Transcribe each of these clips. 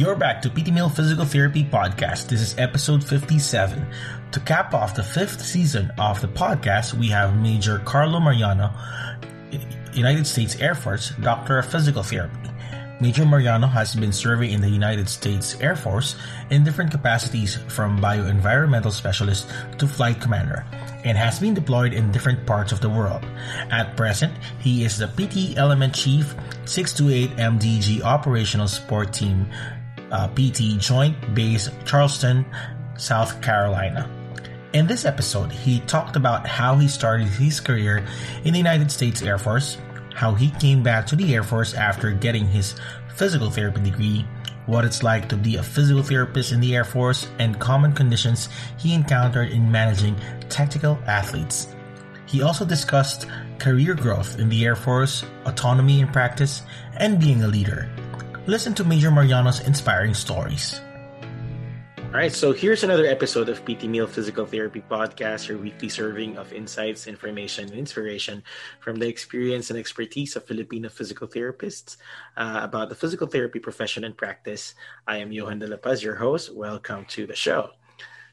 You're back to PT Meal Physical Therapy Podcast. This is episode 57. To cap off the fifth season of the podcast, we have Major Carlo Mariano, United States Air Force, Doctor of Physical Therapy. Major Mariano has been serving in the United States Air Force in different capacities from bioenvironmental specialist to flight commander and has been deployed in different parts of the world. At present, he is the PT Element Chief 628 MDG Operational Support Team uh, PT Joint Base Charleston, South Carolina. In this episode, he talked about how he started his career in the United States Air Force, how he came back to the Air Force after getting his physical therapy degree, what it's like to be a physical therapist in the Air Force, and common conditions he encountered in managing tactical athletes. He also discussed career growth in the Air Force, autonomy in practice, and being a leader. Listen to Major Mariano's inspiring stories. All right, so here's another episode of PT Meal Physical Therapy Podcast, your weekly serving of insights, information, and inspiration from the experience and expertise of Filipino physical therapists uh, about the physical therapy profession and practice. I am Johan de la Paz, your host. Welcome to the show.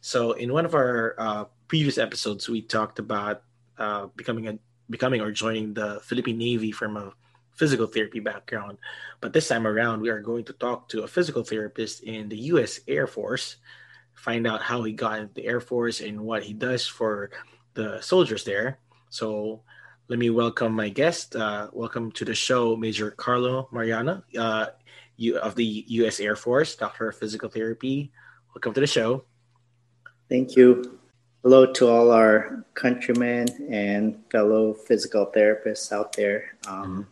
So, in one of our uh, previous episodes, we talked about uh, becoming a becoming or joining the Philippine Navy from a physical therapy background. But this time around, we are going to talk to a physical therapist in the U.S. Air Force, find out how he got into the Air Force and what he does for the soldiers there. So let me welcome my guest. Uh, welcome to the show, Major Carlo Mariano uh, you, of the U.S. Air Force, Doctor of Physical Therapy. Welcome to the show. Thank you. Hello to all our countrymen and fellow physical therapists out there. Um,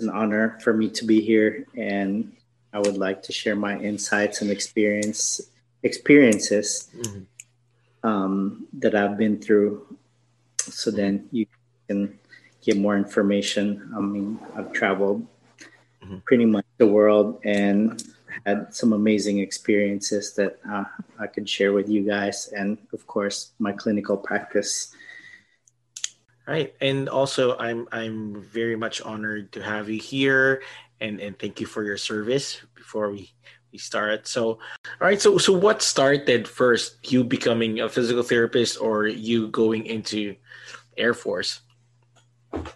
an honor for me to be here, and I would like to share my insights and experience experiences mm-hmm. um, that I've been through, so then you can get more information. I mean, I've traveled mm-hmm. pretty much the world and had some amazing experiences that uh, I could share with you guys, and of course, my clinical practice Right. And also I'm I'm very much honored to have you here and and thank you for your service before we we start. So all right, so so what started first? You becoming a physical therapist or you going into Air Force?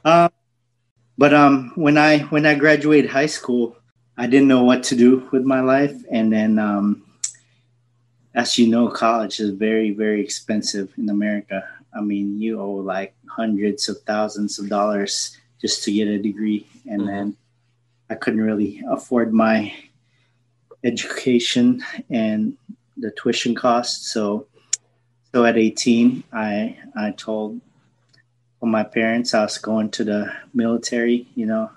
Um but um when I when I graduated high school, I didn't know what to do with my life and then um as you know college is very very expensive in America. I mean, you owe like hundreds of thousands of dollars just to get a degree, and mm-hmm. then I couldn't really afford my education and the tuition costs. So, so at 18, I I told my parents I was going to the military, you know,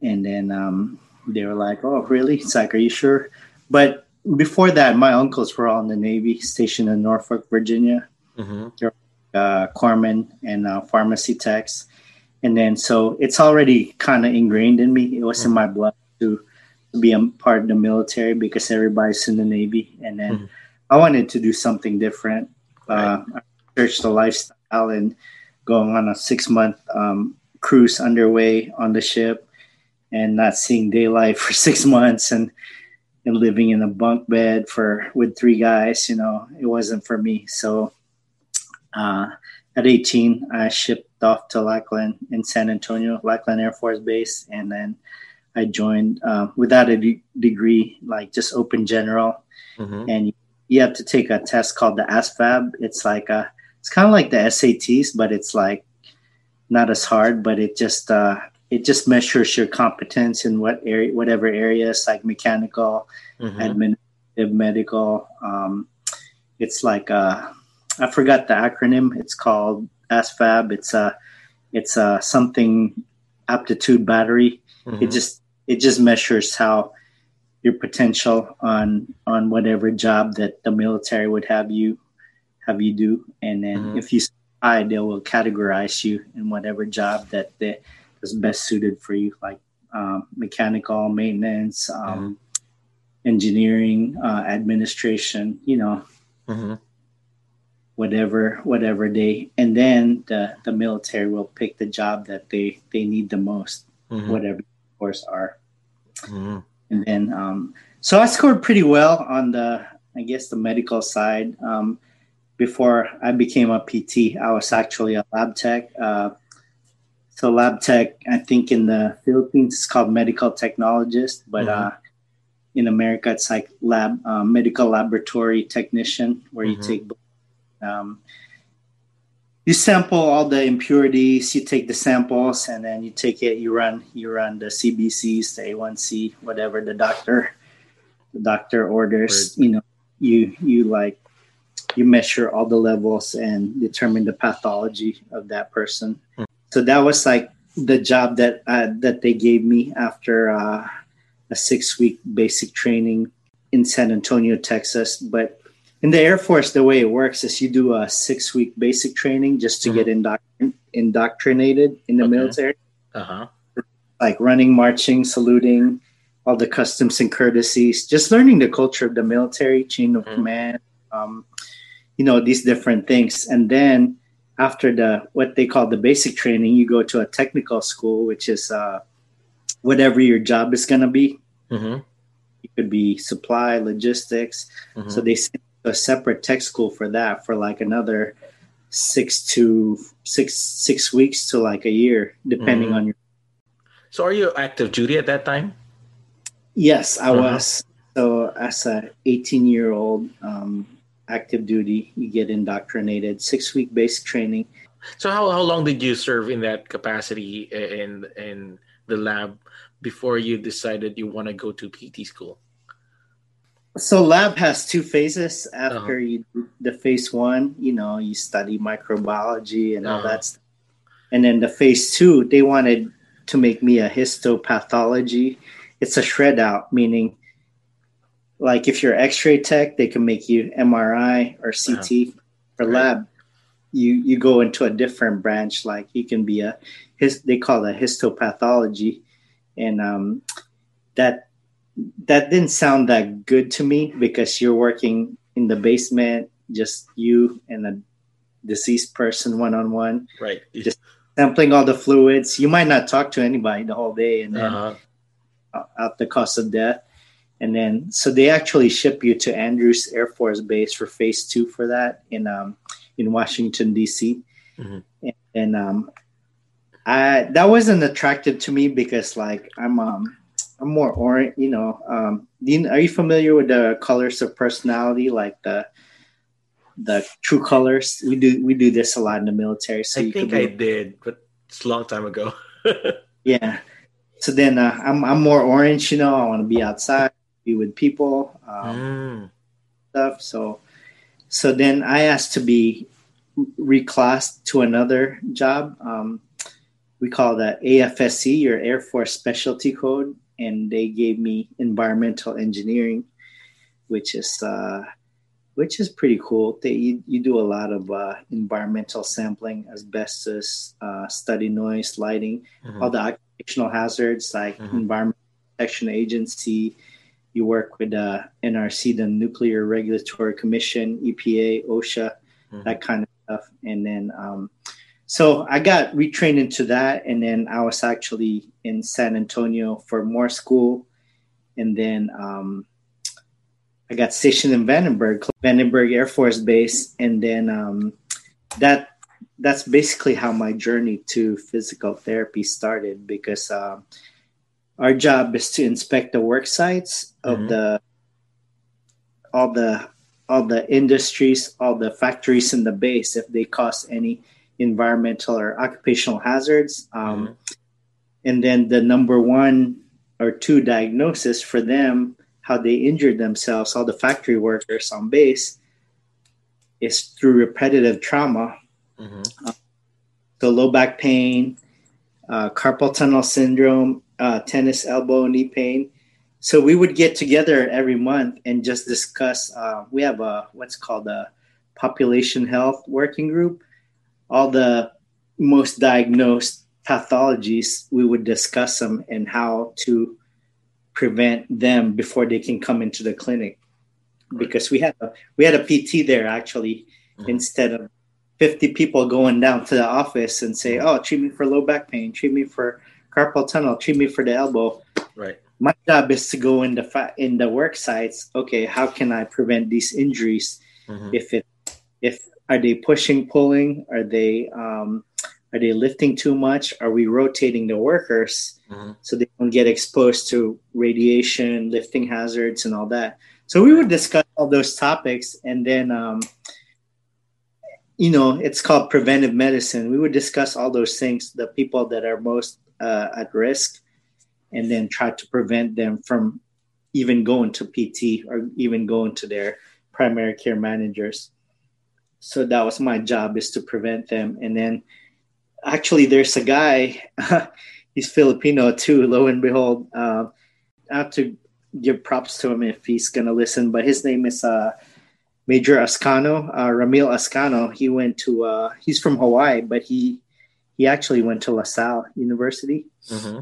and then um, they were like, "Oh, really?" It's like, "Are you sure?" But before that, my uncles were all in the Navy, stationed in Norfolk, Virginia mm-hmm. uh, and uh, pharmacy techs. And then, so it's already kind of ingrained in me. It was mm-hmm. in my blood to, to be a part of the military because everybody's in the Navy. And then mm-hmm. I wanted to do something different. Uh, I searched the lifestyle and going on a six month um, cruise underway on the ship and not seeing daylight for six months and and living in a bunk bed for with three guys you know it wasn't for me so uh, at 18, I shipped off to Lackland in San Antonio, Lackland Air Force Base, and then I joined uh, without a de- degree, like just open general. Mm-hmm. And you have to take a test called the ASVAB. It's like a, it's kind of like the SATs, but it's like not as hard, but it just uh, it just measures your competence in what area, whatever areas, like mechanical, mm-hmm. administrative, medical. Um, it's like a I forgot the acronym. It's called ASVAB. It's a it's a something aptitude battery. Mm-hmm. It just it just measures how your potential on on whatever job that the military would have you have you do, and then mm-hmm. if you high, they will categorize you in whatever job that that is best suited for you, like um, mechanical maintenance, um, mm-hmm. engineering, uh, administration. You know. Mm-hmm whatever whatever they and then the the military will pick the job that they they need the most mm-hmm. whatever course are mm-hmm. and then um, so I scored pretty well on the I guess the medical side. Um, before I became a PT, I was actually a lab tech. Uh, so lab tech, I think in the Philippines it's called medical technologist, but mm-hmm. uh, in America it's like lab uh, medical laboratory technician, where mm-hmm. you take um, you sample all the impurities, you take the samples, and then you take it, you run you run the CBCs, the A1C, whatever the doctor the doctor orders. Right. You know, you you like you measure all the levels and determine the pathology of that person. Mm. So that was like the job that uh, that they gave me after uh, a six week basic training in San Antonio, Texas. But in the Air Force, the way it works is you do a six week basic training just to mm-hmm. get indoctr- indoctrinated in the okay. military. Uh-huh. Like running, marching, saluting, all the customs and courtesies, just learning the culture of the military, chain of mm-hmm. command, um, you know, these different things. And then after the what they call the basic training, you go to a technical school, which is uh, whatever your job is going to be. Mm-hmm. It could be supply, logistics. Mm-hmm. So they send a separate tech school for that for like another six to six six weeks to like a year, depending mm-hmm. on your. So, are you active duty at that time? Yes, I uh-huh. was. So, as a 18 year old, um, active duty. You get indoctrinated, six week basic training. So how, how long did you serve in that capacity in in the lab before you decided you want to go to PT school? So lab has two phases. After uh-huh. you the phase one, you know, you study microbiology and all uh-huh. that stuff. And then the phase two, they wanted to make me a histopathology. It's a shred out, meaning like if you're X-ray tech, they can make you MRI or CT uh-huh. or lab. You you go into a different branch. Like you can be a his they call it histopathology, and um, that that didn't sound that good to me because you're working in the basement, just you and a deceased person one on one, right? Just sampling all the fluids. You might not talk to anybody the whole day, and then uh-huh. out the cost of death and then so they actually ship you to Andrews Air Force Base for Phase Two for that in um, in Washington D.C. Mm-hmm. And, and um, I that wasn't attractive to me because like I'm um I'm more orange, you know. Um, are you familiar with the colors of personality, like the the true colors? We do we do this a lot in the military. So I think I did, but it's a long time ago. yeah. So then uh, I'm I'm more orange, you know. I want to be outside be with people, um, mm. stuff. So, so then I asked to be reclassed to another job. Um, we call that AFSC, your Air Force Specialty Code, and they gave me environmental engineering, which is uh, which is pretty cool. They, you, you do a lot of uh, environmental sampling, asbestos, uh, study noise, lighting, mm-hmm. all the occupational hazards like mm-hmm. Environmental Protection Agency, you work with uh, NRC, the Nuclear Regulatory Commission, EPA, OSHA, mm-hmm. that kind of stuff. And then, um, so I got retrained into that. And then I was actually in San Antonio for more school. And then um, I got stationed in Vandenberg, Vandenberg Air Force Base. And then um, that that's basically how my journey to physical therapy started because uh, our job is to inspect the work sites of mm-hmm. the all the all the industries, all the factories in the base if they cause any environmental or occupational hazards. Um, mm-hmm. And then the number one or two diagnosis for them, how they injured themselves, all the factory workers on base, is through repetitive trauma. Mm-hmm. Uh, so low back pain, uh, carpal tunnel syndrome, uh, tennis elbow, knee pain. So we would get together every month and just discuss. Uh, we have a what's called a population health working group. All the most diagnosed pathologies, we would discuss them and how to prevent them before they can come into the clinic. Because we had a, we had a PT there actually mm-hmm. instead of 50 people going down to the office and say, "Oh, treat me for low back pain, treat me for carpal tunnel, treat me for the elbow. Right. my job is to go in the fa- in the work sites. Okay, how can I prevent these injuries? Mm-hmm. If it if are they pushing, pulling? Are they um, are they lifting too much? Are we rotating the workers mm-hmm. so they don't get exposed to radiation, lifting hazards, and all that? So we would discuss all those topics, and then um, you know it's called preventive medicine. We would discuss all those things, the people that are most uh, at risk, and then try to prevent them from even going to PT or even going to their primary care managers. So that was my job is to prevent them. And then actually there's a guy, he's Filipino too, lo and behold. Uh, I have to give props to him if he's gonna listen, but his name is uh, Major Ascano, uh, Ramil Ascano. He went to uh, he's from Hawaii, but he he actually went to LaSalle University. Mm-hmm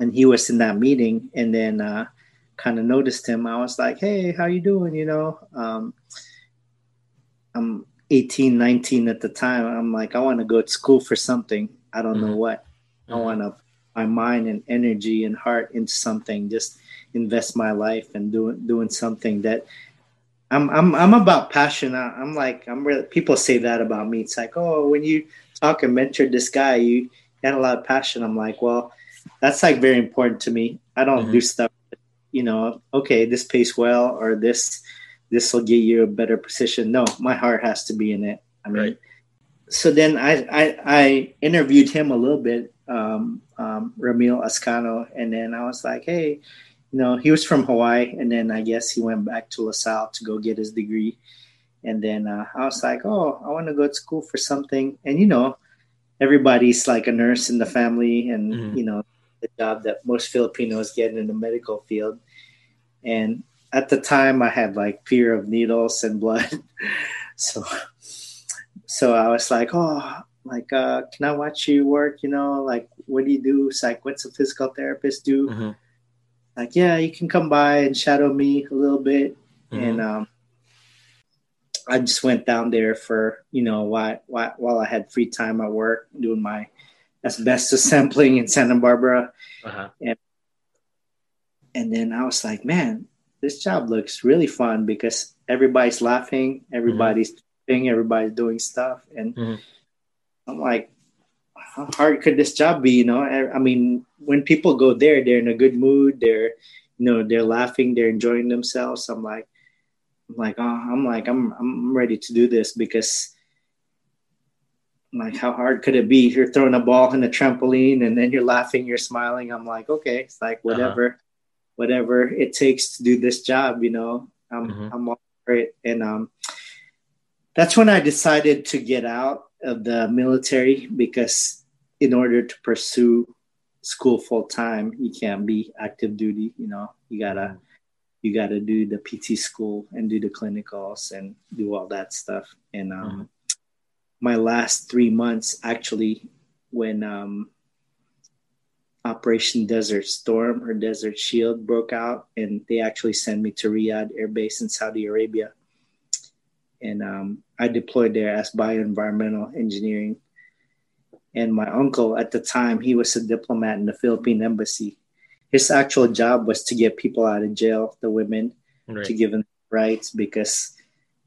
and he was in that meeting and then uh, kind of noticed him i was like hey how you doing you know um, i'm 18 19 at the time i'm like i want to go to school for something i don't mm-hmm. know what i mm-hmm. want to my mind and energy and heart into something just invest my life and doing doing something that i'm i'm, I'm about passion I, i'm like i'm really people say that about me it's like oh when you talk and mentor this guy you had a lot of passion i'm like well that's like very important to me. I don't mm-hmm. do stuff, you know, okay, this pays well or this this will get you a better position. No, my heart has to be in it. I mean, right. so then I, I, I interviewed him a little bit, um, um, Ramil Ascano, and then I was like, hey, you know, he was from Hawaii, and then I guess he went back to LaSalle to go get his degree. And then uh, I was like, oh, I want to go to school for something. And you know, everybody's like a nurse in the family, and mm-hmm. you know, the job that most Filipinos get in the medical field. And at the time, I had like fear of needles and blood, so so I was like, oh, like, uh, can I watch you work? You know, like, what do you do? It's like, what's a physical therapist do? Mm-hmm. Like, yeah, you can come by and shadow me a little bit, mm-hmm. and um, I just went down there for you know while, while while I had free time at work doing my asbestos sampling in Santa Barbara. Uh-huh. And, and then I was like, man, this job looks really fun because everybody's laughing, everybody's mm-hmm. everybody's doing stuff. And mm-hmm. I'm like, how hard could this job be? You know, I, I, mean, when people go there, they're in a good mood. They're, you know, they're laughing, they're enjoying themselves. I'm like, I'm like, oh, I'm like, I'm, I'm ready to do this because like how hard could it be you're throwing a ball in a trampoline and then you're laughing you're smiling i'm like okay it's like uh-huh. whatever uh-huh. Whatever it takes to do this job you know i'm mm-hmm. i'm all for it. And um that's when i decided to get out of the military because in order to pursue school full time you can't be active duty you know. You gotta you gotta do the pt school and do the clinicals and do all that stuff. And um mm-hmm. my last three months actually when um, Operation Desert Storm or Desert Shield broke out, and they actually sent me to Riyadh Air Base in Saudi Arabia. And um, I deployed there as bioenvironmental engineering. And my uncle at the time, he was a diplomat in the Philippine embassy. His actual job was to get people out of jail, the women, right. to give them rights because,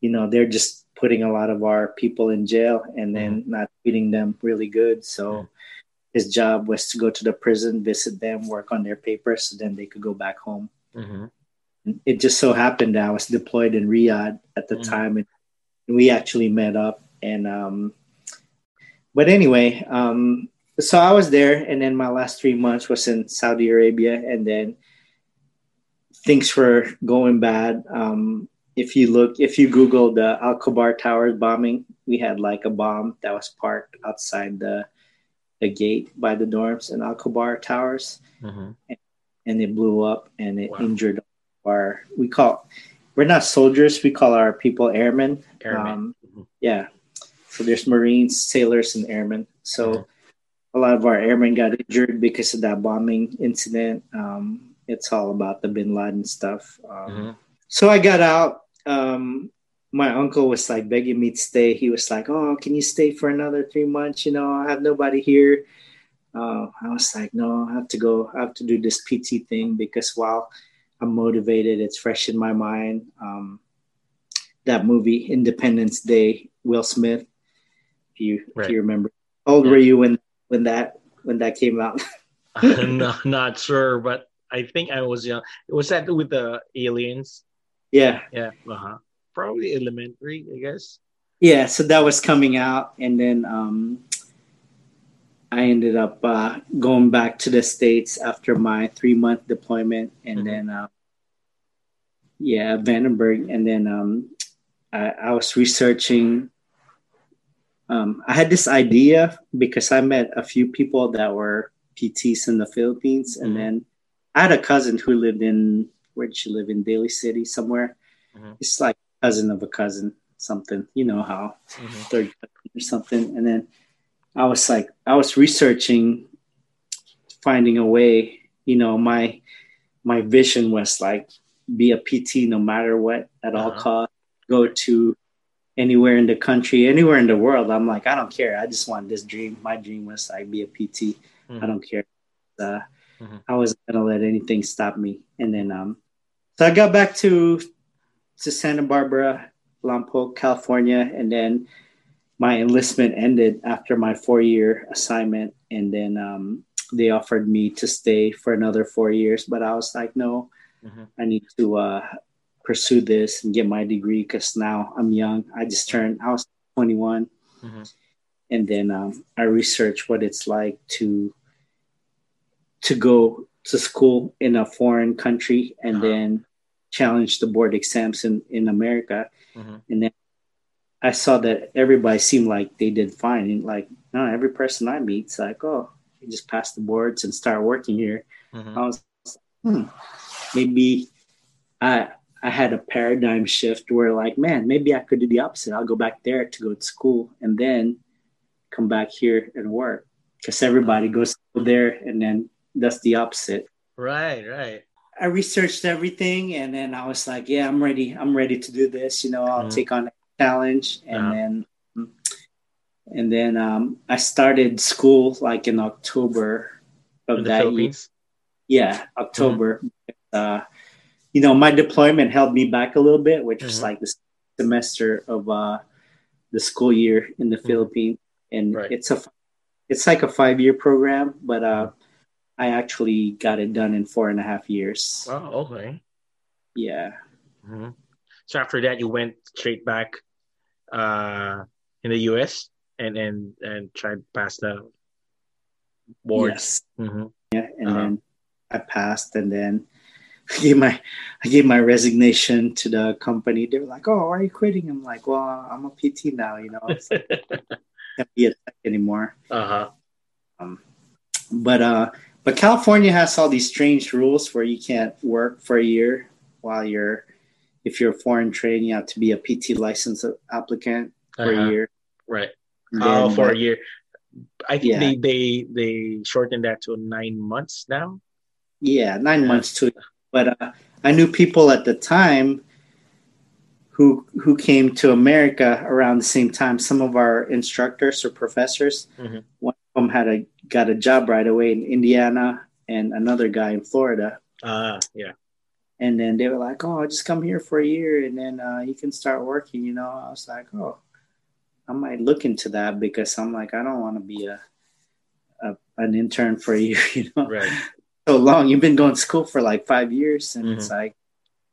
you know, they're just putting a lot of our people in jail and then mm-hmm. not treating them really good. So mm-hmm. His job was to go to the prison, visit them, work on their papers, so then they could go back home. Mm-hmm. It just so happened that I was deployed in Riyadh at the mm-hmm. time, and we actually met up. And um, but anyway, um, so I was there, and then my last three months was in Saudi Arabia, and then things were going bad. Um, if you look, if you Google the Al Khobar Towers bombing, we had like a bomb that was parked outside the the gate by the dorms in Al Khobar Towers, mm-hmm. and, and, it blew up and it wow. injured our. We call we're not soldiers. We call our people airmen. Airmen. Um, mm-hmm. Yeah. So there's Marines, sailors, and airmen. So mm-hmm. a lot of our airmen got injured because of that bombing incident. Um, it's all about the Bin Laden stuff. Um, mm-hmm. so I got out um, my uncle was like begging me to stay. He was like, "Oh, can you stay for another three months? You know, I have nobody here. uh, I was like, no, I have to go. I have to do this PT thing because while I'm motivated, it's fresh in my mind. Um, that movie, Independence Day, Will Smith. If you right. if you remember, how old yeah. were you when when that when that came out? I'm not, not sure, but I think I was young. It was that with the aliens. Yeah. Yeah. Uh huh. Probably elementary, I guess. Yeah. So that was coming out, and then um, I ended up uh, going back to the states after my three month deployment, and mm-hmm. then uh, yeah, Vandenberg, and then um, I, I, was researching. Um, I had this idea because I met a few people that were PTs in the Philippines, and mm-hmm. then I had a cousin who lived in where did she live in Daly City somewhere. Mm-hmm. It's like cousin of a cousin, something you know how mm-hmm. third or something, and then I was like, I was researching, finding a way. You know, my my vision was like be a PT no matter what at all uh-huh. costs. Go to anywhere in the country, anywhere in the world. I'm like, I don't care. I just want this dream. My dream was like be a PT. Mm-hmm. I don't care. Uh, mm-hmm. I wasn't gonna let anything stop me. And then, um, so I got back to to Santa Barbara, Lompoc, California, and then my enlistment ended after my four year assignment, and then um, they offered me to stay for another four years. But I was like, no, mm-hmm. I need to uh, pursue this and get my degree because now I'm young. I just turned, I was 21. Mm-hmm. And then um, I researched what it's like to to go to school in a foreign country and uh-huh. then challenge the board exams in, in America. Mm-hmm. And then I saw that everybody seemed like they did fine. And like, no, every person I meet, it's like, oh, you just pass the boards and start working here. Mm-hmm. I was, hmm, maybe I I had a paradigm shift where like, man, maybe I could do the opposite. I'll go back there to go to school and then come back here and work because everybody goes there and then that's the opposite. Right, right. I researched everything and then I was like, yeah, I'm ready. I'm ready to do this. You know, I'll mm-hmm. take on a challenge and uh-huh. then and then um, I started school like in October of in that year. Yeah, October. Mm-hmm. Uh, you know, my deployment held me back a little bit, which mm-hmm. was like the semester of uh, the school year in the mm-hmm. Philippines, and right. it's a it's like a five year program, but uh, I actually got it done in four and a half years. Oh, okay. Yeah. Mm-hmm. So after that, you went straight back uh, in the US and and and tried to pass the board. Yes. Mm-hmm. Yeah, and uh-huh. then I passed, and then I gave my I gave my resignation to the company. They were like, "Oh, why are you quitting?" I'm like, "Well, I'm a PT now. You know, it's like, can't be a tech anymore." Uh huh. Um, but uh, but California has all these strange rules where you can't work for a year while you're if you're a foreign trained, you have to be a PT license applicant for uh-huh. a year. Right. oh, for a year. I think yeah. they, they they shortened that to nine months now. Yeah, nine yeah. months too. But uh, I knew people at the time who who came to America around the same time. Some of our instructors or professors, mm-hmm. one them had a got a job right away in Indiana, and another guy in Florida. Ah, uh, yeah and then they were like, "Oh, I'll just come here for a year, and then uh, you can start working." You know, I was like, "Oh, I might look into that because I'm like, I don't want to be a, a, an intern for a year. You know, right. so long. You've been going to school for like five years, and mm-hmm. it's like,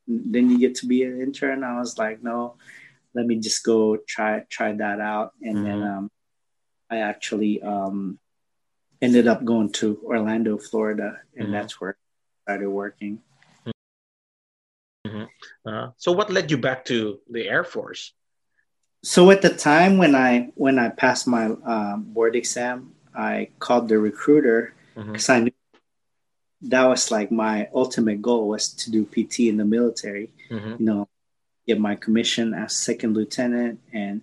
then you get to be an intern. I was like, no, let me just go try try that out, and mm-hmm. then um, I actually um, ended up going to Orlando, Florida, and mm-hmm. that's where I started working. Mm-hmm. Uh, so, what led you back to the Air Force? So, at the time when I when I passed my uh, board exam, I called the recruiter because mm-hmm. I knew that was like my ultimate goal was to do PT in the military. Mm-hmm. You know, get my commission as second lieutenant and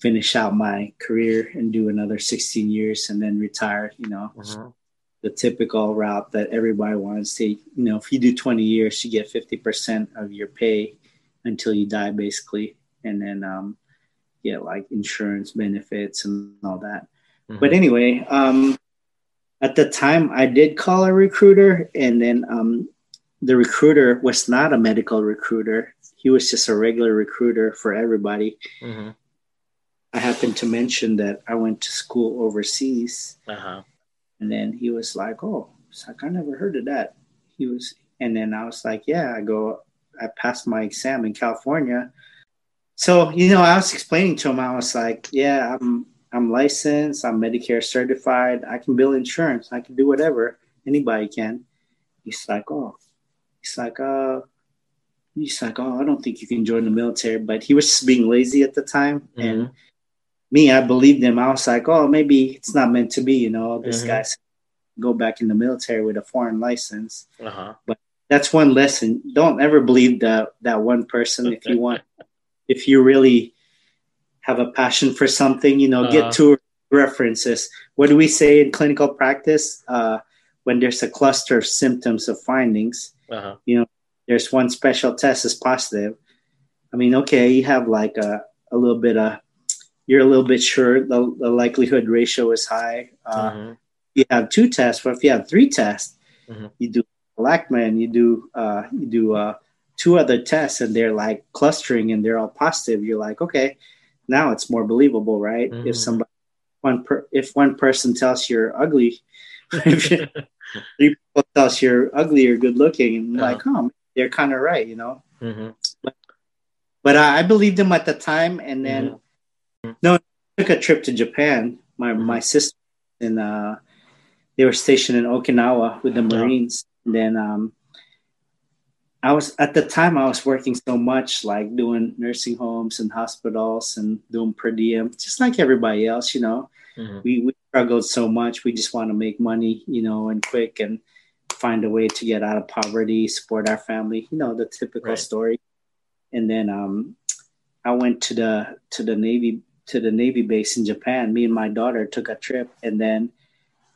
finish out my career and do another 16 years and then retire. You know, mm-hmm the typical route that everybody wants to, you know, if you do 20 years, you get 50% of your pay until you die, basically. And then, um, get like insurance benefits and all that. Mm-hmm. But anyway, um, at the time I did call a recruiter, and then um, the recruiter was not a medical recruiter. He was just a regular recruiter for everybody. Mm-hmm. I happened to mention that I went to school overseas, Uh-huh. and then he was like, "Oh, it's like I never heard of that." He was, and then I was like, "Yeah." I go, I passed my exam in California. So you know, I was explaining to him, I was like, "Yeah, I'm I'm licensed. I'm Medicare certified. I can bill insurance. I can do whatever. Anybody can." He's like, "Oh," he's like, "Uh." He's like, oh, I don't think you can join the military, but he was just being lazy at the time, and me, I believed him. I was like, oh, maybe it's not meant to be. You know, this Mhm. guy's go back in the military with a foreign license. Uh-huh. But that's one lesson. Don't ever believe that that one person. If you want, if you really have a passion for something, you know, Uh-huh. get two references. What do we say in clinical practice? Uh, when there's a cluster of symptoms of findings, Uh-huh. You know, there's one special test is positive. I mean, okay, you have like a, a little bit of, you're a little bit sure the, the likelihood ratio is high. Uh, Mhm. You have two tests, but if you have three tests, Mhm. you do Lachman, you do uh, you do uh, two other tests, and they're like clustering and they're all positive. You're like, okay, now it's more believable, right? Mhm. If somebody one per, if one person tells you're ugly, if three people tells you're ugly or good looking, and like, oh, they're kind of right, you know. Mhm. But I, I believed him at the time, and then Mhm. No, I took a trip to Japan. My Mhm. my sister and uh, they were stationed in Okinawa with the. Marines. And then um, I was at the time I was working so much, like doing nursing homes and hospitals and doing per diem, just like everybody else. You know, Mhm. we we struggled so much. We just want to make money, you know, and quick and find a way to get out of poverty, support our family. You know, the typical Right. story. And then um, I went to the to the Navy to the Navy base in Japan. Me and my daughter took a trip, and then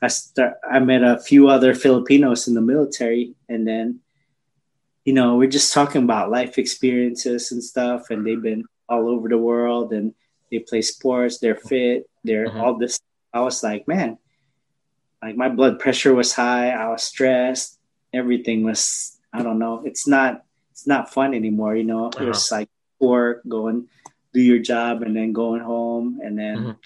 I start. I met a few other Filipinos in the military, and then you know we're just talking about life experiences and stuff. And they've been all over the world, and they play sports. They're fit. They're Mhm. all this. I was like, man, like my blood pressure was high. I was stressed. Everything was. I don't know. It's not. It's not fun anymore. You know, it was like work, going do your job, and then going home, and then Mhm.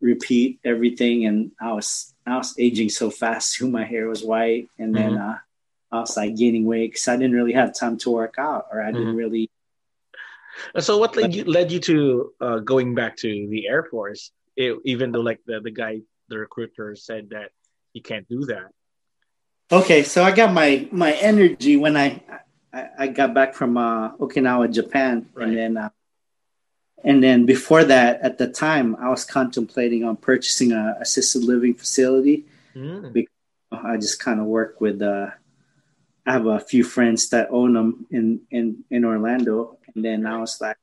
repeat everything. And I was I was aging so fast too. My hair was white, and then uh, I was like gaining weight because I didn't really have time to work out, or I didn't Mhm. really. So what led you led you to uh, going back to the Air Force, it, even though like the, the guy, the recruiter said that you can't do that. Okay, so I got my my energy when I I, I got back from uh, Okinawa, Japan, Right. and then. Uh, and then before that, at the time, I was contemplating on purchasing a assisted living facility. Mm. I just kind of work with. Uh, I have a few friends that own them in in in Orlando, and then I was like,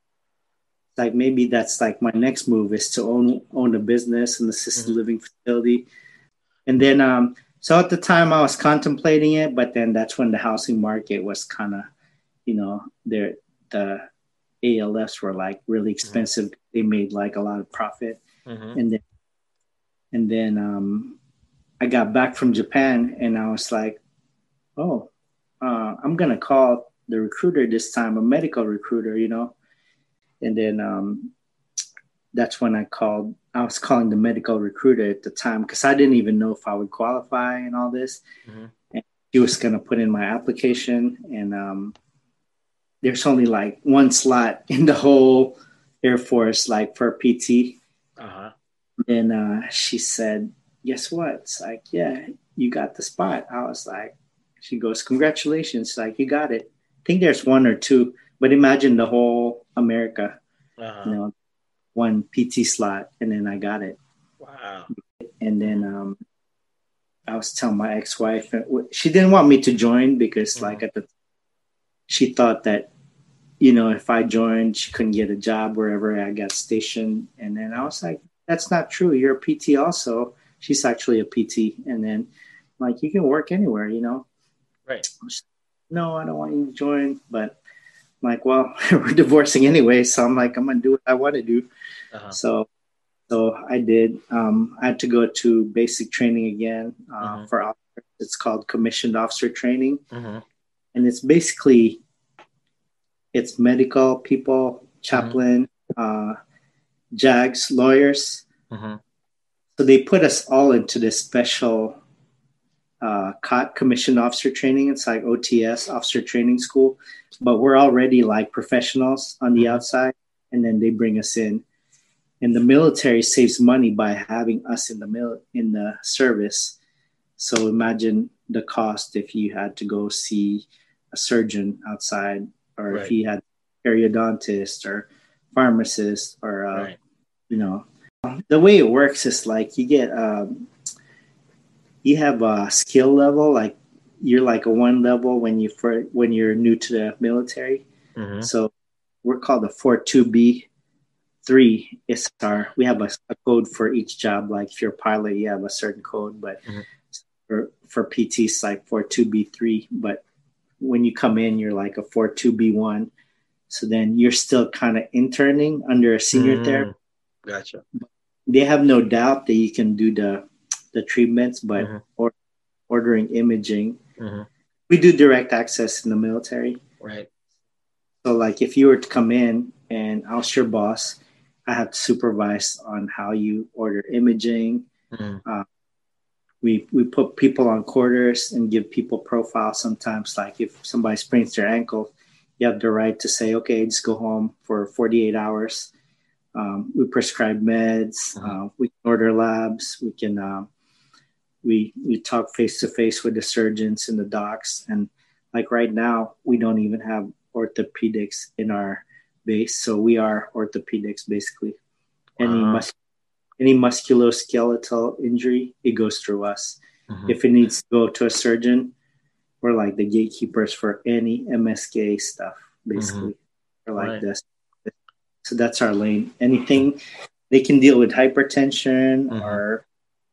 like maybe that's like my next move is to own own a business and assisted Mhm. living facility, and then um. So at the time, I was contemplating it, but then that's when the housing market was kind of, you know, there the ALFs were like really expensive. They made like a lot of profit Mhm. and then and then um, I got back from Japan and I was like, oh, uh, I'm gonna call the recruiter this time, a medical recruiter, you know, and then um, that's when I called. I was calling the medical recruiter at the time because I didn't even know if I would qualify and all this. Mhm. And he was gonna put in my application, and um, there's only like one slot in the whole Air Force, like for PT. Uh-huh. And uh, she said, Guess what? It's like, Yeah, you got the spot. I was like, She goes, Congratulations. Like, you got it. I think there's one or two, but imagine the whole America, Uh-huh. you know, one PT slot. And then I got it. Wow. And then um, I was telling my ex wife, she didn't want me to join because, Mhm. like, at the she thought that you know if i joined she couldn't get a job wherever i got stationed and then i was like that's not true you're a pt also she's actually a pt and then like you can work anywhere you know Right. no i don't want you to join but I'm like well we're divorcing anyway so i'm like i'm gonna do what i want to do Uh-huh. so So I did. Um, I had to go to basic training again uh, Mhm. for officers. It's called commissioned officer training, Mm-hmm. And it's basically it's medical people, chaplain, uh, JAGs, lawyers. Mm-hmm. So they put us all into this special uh, COT, commissioned officer training. It's like OTS, officer training school, but we're already like professionals on the Mhm. outside, and then they bring us in. And the military saves money by having us in the mil- in the service. So imagine the cost if you had to go see a surgeon outside, or Right. if he had periodontist or pharmacist or uh, Right. you know the way it works is like you get um you have a skill level like you're like a one level when you for when you're new to the military Mm-hmm. so we're called a 42b 3 is our we have a, a code for each job like if you're a pilot you have a certain code but Mhm. for for pt it's like 42b3 but when you come in you're like a 42b1 so then you're still kind of interning under a senior Mm. therapist Gotcha. they have no doubt that you can do the the treatments, but Mhm. or, ordering imaging, Mm-hmm. we do direct access in the military. Right. So, like, if you were to come in and I was your boss, I have to supervise on how you order imaging. Mm-hmm. We we put people on quarters and give people profiles. Sometimes, like if somebody sprains their ankle, you have the right to say, "Okay, just go home for 48 hours." Um, we prescribe meds. Mhm. Uh, we can order labs. We can um, we we talk face to face with the surgeons and the docs. And like right now, we don't even have orthopedics in our base, so we are orthopedics basically. Any Wow. mus- any musculoskeletal injury, it goes through us. Mhm. If it needs to go to a surgeon, we're like the gatekeepers for any MSK stuff, basically. We're like Right. this. So that's our lane. Anything they can deal with hypertension Mhm. or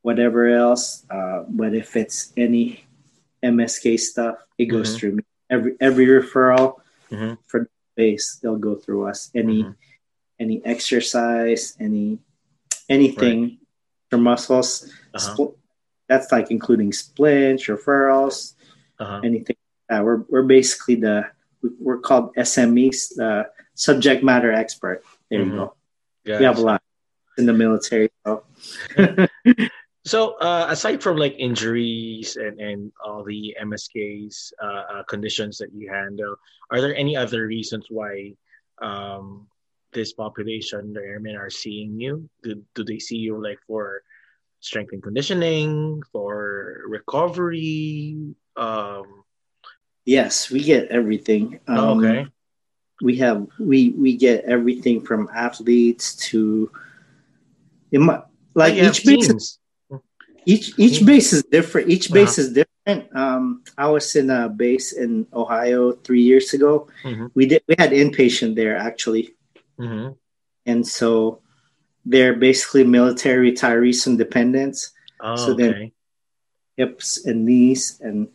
whatever else. Uh, but if it's any MSK stuff, it goes Mhm. through me. Every every referral Mhm. for the base, they'll go through us. Any Mhm. any exercise, any anything your muscles. Uh-huh. Spl- that's like including splints, referrals, Uh-huh. anything. Uh, we're we're basically the we're called SMEs, the subject matter expert. There Mhm. you go. We have a lot in the military. So. So, uh, aside from like injuries and, and all the MSKs uh, uh, conditions that you handle, are there any other reasons why um, this population, the airmen, are seeing you? Do, do they see you like for strength and conditioning, for recovery? Um, yes, we get everything. Um, okay. We have we we get everything from athletes to. It might, like each base, is, each each base is different. Each Uh-huh. base is different. Um, I was in a base in Ohio three years ago. Mhm. We did we had inpatient there actually. Mhm. and so they're basically military retirees and dependents Oh, So then- okay. hips and knees and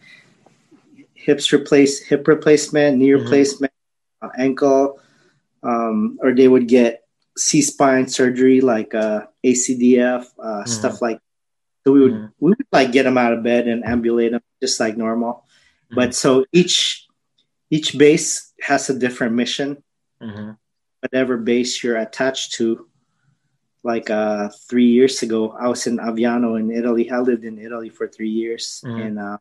hips replace hip replacement knee Mhm. replacement uh, ankle um, or they would get c-spine surgery like uh, acdf uh, stuff like so we would Mhm. we would like get them out of bed and ambulate them just like normal but so each each base has a different mission Mhm. Whatever base you're attached to. Like uh, three years ago, I was in Aviano in Italy. I lived in Italy for three years, Mhm. and uh,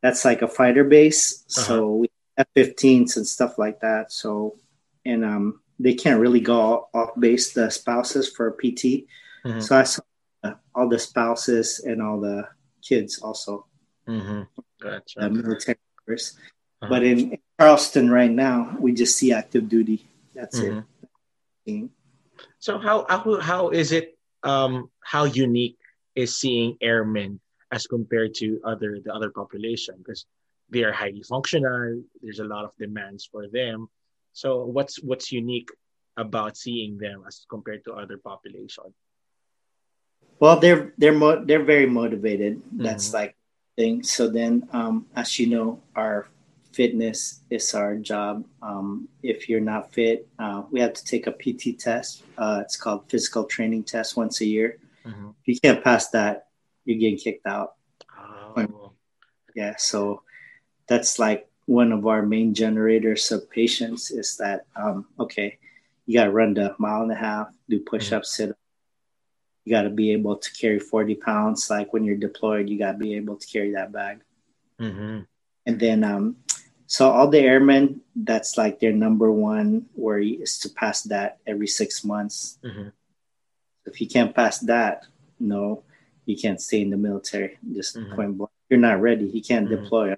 that's like a fighter base. So we have F-15s and stuff like that. So, and um, they can't really go off base the spouses for PT. Mhm. So I saw uh, all the spouses and all the kids also, Mhm. Gotcha. the military members. Uh-huh. But in, in Charleston right now, we just see active duty. That's Mhm. it. So how how how is it um how unique is seeing airmen as compared to other the other population because they are highly functional there's a lot of demands for them so what's what's unique about seeing them as compared to other population Well, they're they're mo- they're very motivated. That's Mhm. like thing. So then, um, as you know, our fitness is our job. Um, if you're not fit, uh, we have to take a PT test. Uh, it's called physical training test once a year. Mm-hmm. If you can't pass that, you're getting kicked out. Oh. Yeah, so that's like one of our main generators of patients is that um, okay, you got to run the mile and a half, do push ups, mm-hmm. sit up. You got to be able to carry 40 pounds. Like when you're deployed, you got to be able to carry that bag. Mm-hmm. And then, um, so all the airmen, that's like their number one worry is to pass that every six months. Mm-hmm. If you can't pass that, no, you can't stay in the military. Just mm-hmm. point blank, you're not ready. You can't mm-hmm. deploy.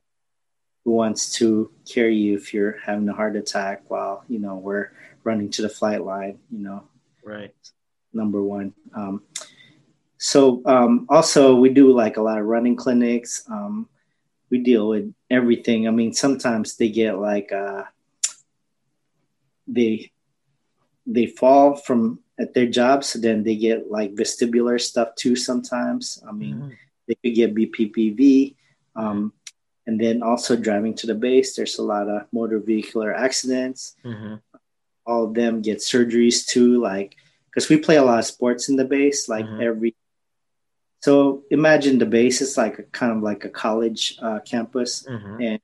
Who wants to carry you if you're having a heart attack while you know we're running to the flight line? You know, right. Number one. Um, so um, also we do like a lot of running clinics. Um, we deal with everything. I mean, sometimes they get like uh, they they fall from at their jobs, so then they get like vestibular stuff too. Sometimes, I mean, mm-hmm. they could get BPPV, um, and then also driving to the base. There's a lot of motor vehicular accidents. Mm-hmm. All of them get surgeries too, like because we play a lot of sports in the base, like mm-hmm. every so imagine the base is like a kind of like a college uh, campus, mm-hmm. and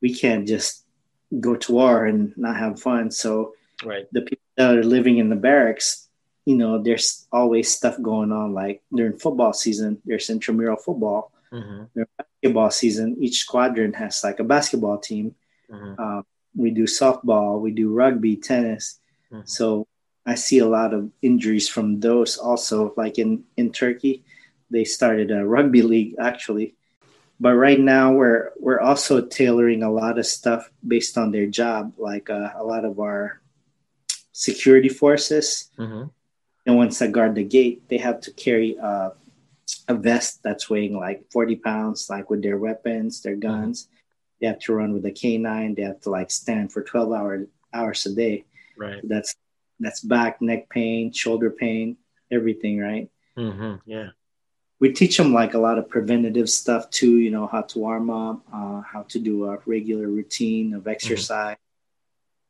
we can't just go to war and not have fun. So right. the people that are living in the barracks, you know, there's always stuff going on. Like during football season, there's intramural football. Mm-hmm. During basketball season, each squadron has like a basketball team. Mm-hmm. Uh, we do softball, we do rugby, tennis. Mm-hmm. So I see a lot of injuries from those also, like in in Turkey they started a rugby league actually. But right now we're we're also tailoring a lot of stuff based on their job, like uh, a lot of our security forces. Mm-hmm. And once they guard the gate, they have to carry uh, a vest that's weighing like 40 pounds, like with their weapons, their mm-hmm. guns. Mm-hmm. They have to run with a canine. They have to like stand for 12 hours hours a day. Right. That's that's back, neck pain, shoulder pain, everything. Right. Mm-hmm. Yeah we teach them like a lot of preventative stuff too you know how to warm up uh, how to do a regular routine of mm-hmm. exercise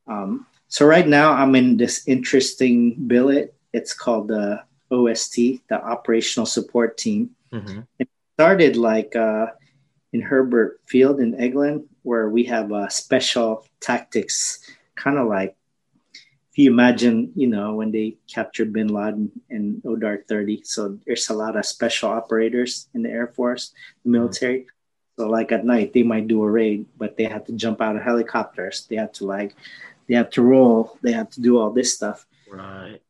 mm-hmm. um, so right now i'm in this interesting billet it's called the ost the operational support team mm-hmm. it started like uh, in hurlburt field in eglin where we have a special tactics kind of like if you imagine, you know, when they captured bin Laden in ODAR 30, so there's a lot of special operators in the Air Force, the military. Mm-hmm. So like at night, they might do a raid, but they have to jump out of helicopters. They have to like, they have to roll. They have to do all this stuff. Right.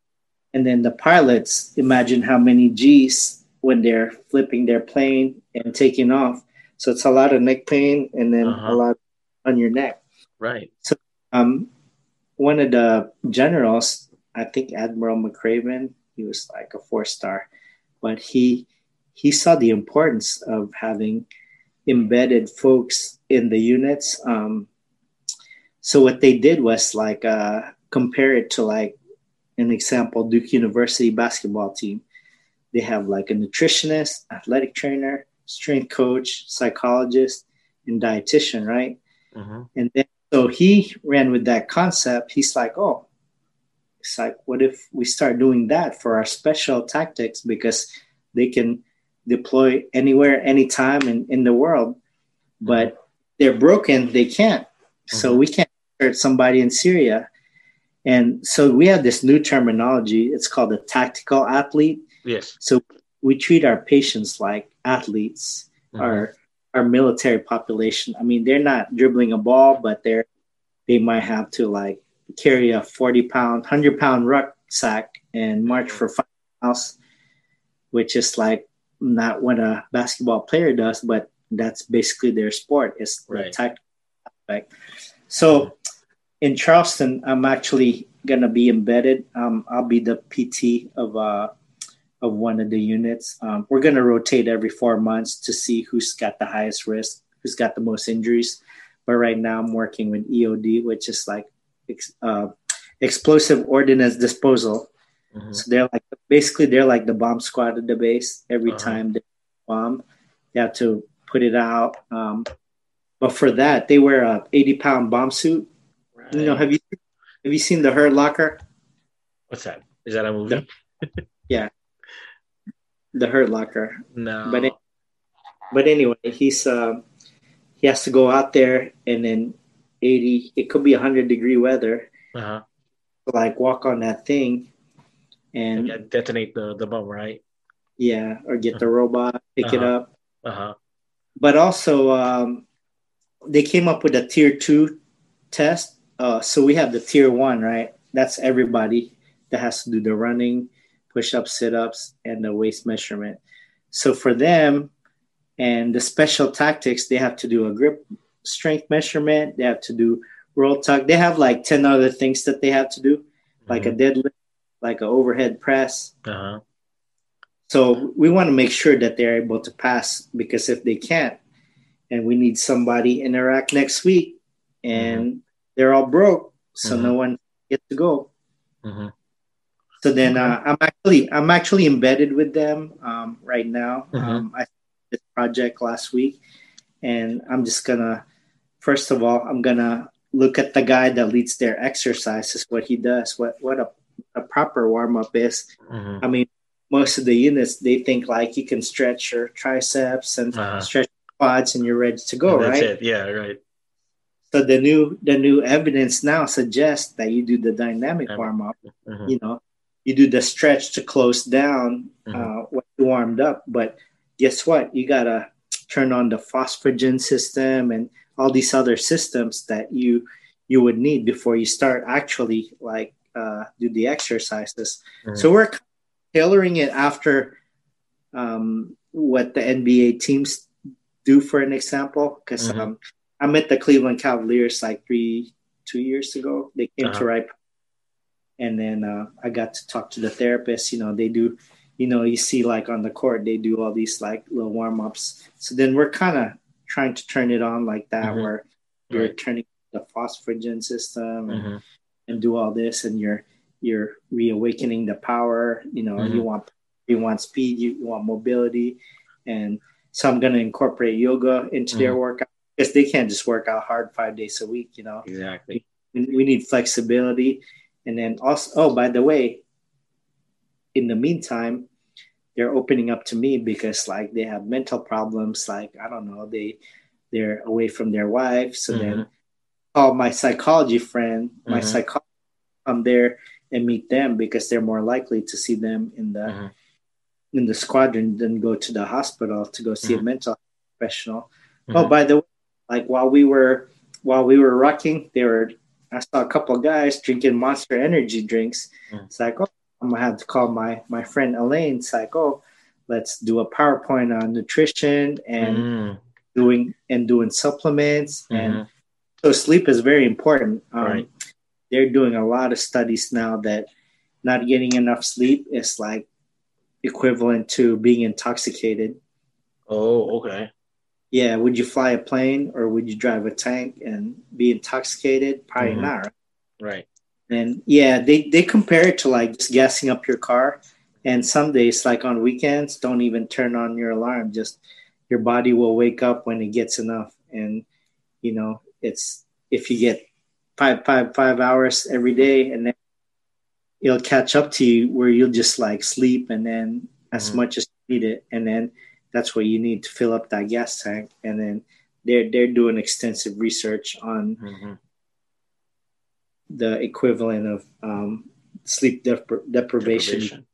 And then the pilots, imagine how many G's when they're flipping their plane and taking off. So it's a lot of neck pain and then uh-huh. a lot on your neck. Right. So um, one of the generals, I think Admiral McRaven, he was like a four star, but he he saw the importance of having embedded folks in the units. Um, so what they did was like uh, compare it to like an example Duke University basketball team. They have like a nutritionist, athletic trainer, strength coach, psychologist, and dietitian, right? Mm-hmm. And then so he ran with that concept. He's like, oh, it's like, what if we start doing that for our special tactics because they can deploy anywhere, anytime in, in the world, but they're broken, they can't. Mm-hmm. So we can't hurt somebody in Syria. And so we have this new terminology. It's called a tactical athlete. Yes. So we treat our patients like athletes, mm-hmm. our our military population. I mean, they're not dribbling a ball, but they're they might have to like carry a 40 pound, 100 pound rucksack and march for five miles, which is like not what a basketball player does, but that's basically their sport is right. the tactical aspect. So in Charleston, I'm actually gonna be embedded. Um, I'll be the PT of uh, of one of the units. Um, we're going to rotate every four months to see who's got the highest risk, who's got the most injuries. But right now, I'm working with EOD, which is like uh, explosive ordnance disposal. Mm-hmm. So they're like basically they're like the bomb squad at the base. Every uh-huh. time they bomb, they have to put it out. Um, but for that they wear a 80 pound bomb suit. Right. You know, have you have you seen the Hurt Locker? What's that? Is that a movie? The Hurt Locker. no. But it, but anyway, he's uh, he has to go out there and then 80. It could be 100 degree weather. uh-huh. Like walk on that thing, and Yeah, detonate the the bomb, right? yeah, or get the robot, pick it Uh-huh. up. Uh huh. But also, um, they came up with a tier two test. Uh, so we have the tier one, right? That's everybody that has to do the running, push ups, sit ups, and the waist measurement. So for them and the special tactics, they have to do a grip strength measurement. They have to do roll tuck. They have like 10 other things that they have to do, like a deadlift, like an overhead press. Uh huh. So we want to make sure that they're able to pass because if they can't, and we need somebody in Iraq next week, and they're all broke, so no one gets to go. hmm So then uh, I'm actually I'm actually embedded with them um, right now. Mhm. Um, I started this project last week, and I'm just gonna first of all I'm gonna look at the guy that leads their exercises, what he does, what what a, a proper warm up is. hmm I mean, most of the units they think like you can stretch your triceps and Uh-huh. stretch your quads and you're ready to go, That's right? it. Yeah. Right. So the new the new evidence now suggests that you do the dynamic warm up. hmm You know, you do the stretch to close down Mhm. uh, when you warmed up, but guess what? You gotta turn on the phosphagen system and all these other systems that you you would need before you start actually like uh, do the exercises. Mhm. So we're tailoring it after um, what the NBA teams do, for an example. Because Mhm. um, I met the Cleveland Cavaliers like three, two years ago. They came to Uh-huh. Ripe, and then uh, I got to talk to the therapist. You know, they do. You know, you see like on the court, they do all these like little warm ups. So then we're kind of trying to turn it on like that, Mhm. where you're Right. turning the phosphagen system and hmm and do all this and you're you're reawakening the power you know you Mhm. want you want speed you, you want mobility and so i'm going to incorporate yoga into their workout because they can't just work out hard five days a week you know Exactly. we, we need flexibility and then also oh by the way in the meantime they're opening up to me because like they have mental problems like i don't know they they're away from their wife so then call my psychology friend my Mhm. psychologist come there and meet them because they're more likely to see them in the Mhm. in the squadron than go to the hospital to go see a Mhm. mental professional oh by the way like while we were while we were rocking they were i saw a couple of guys drinking monster energy drinks Mhm. it's like oh i'm gonna have to call my my friend elaine it's like oh let's do a powerpoint on nutrition and Mm. doing and doing supplements and Mhm. so sleep is very important um, Right. they're doing a lot of studies now that not getting enough sleep is like equivalent to being intoxicated Oh, okay. Yeah would you fly a plane or would you drive a tank and be intoxicated probably Mhm. not right? Right. and yeah they, they compare it to like just gassing up your car and some days like on weekends don't even turn on your alarm just your body will wake up when it gets enough and you know it's if you get five five five hours every day and then it'll catch up to you where you'll just like sleep and then as Mhm. much as you need it and then that's what you need to fill up that gas tank and then they're they're doing extensive research on hmm the equivalent of um, sleep depri- deprivation. Deprivation.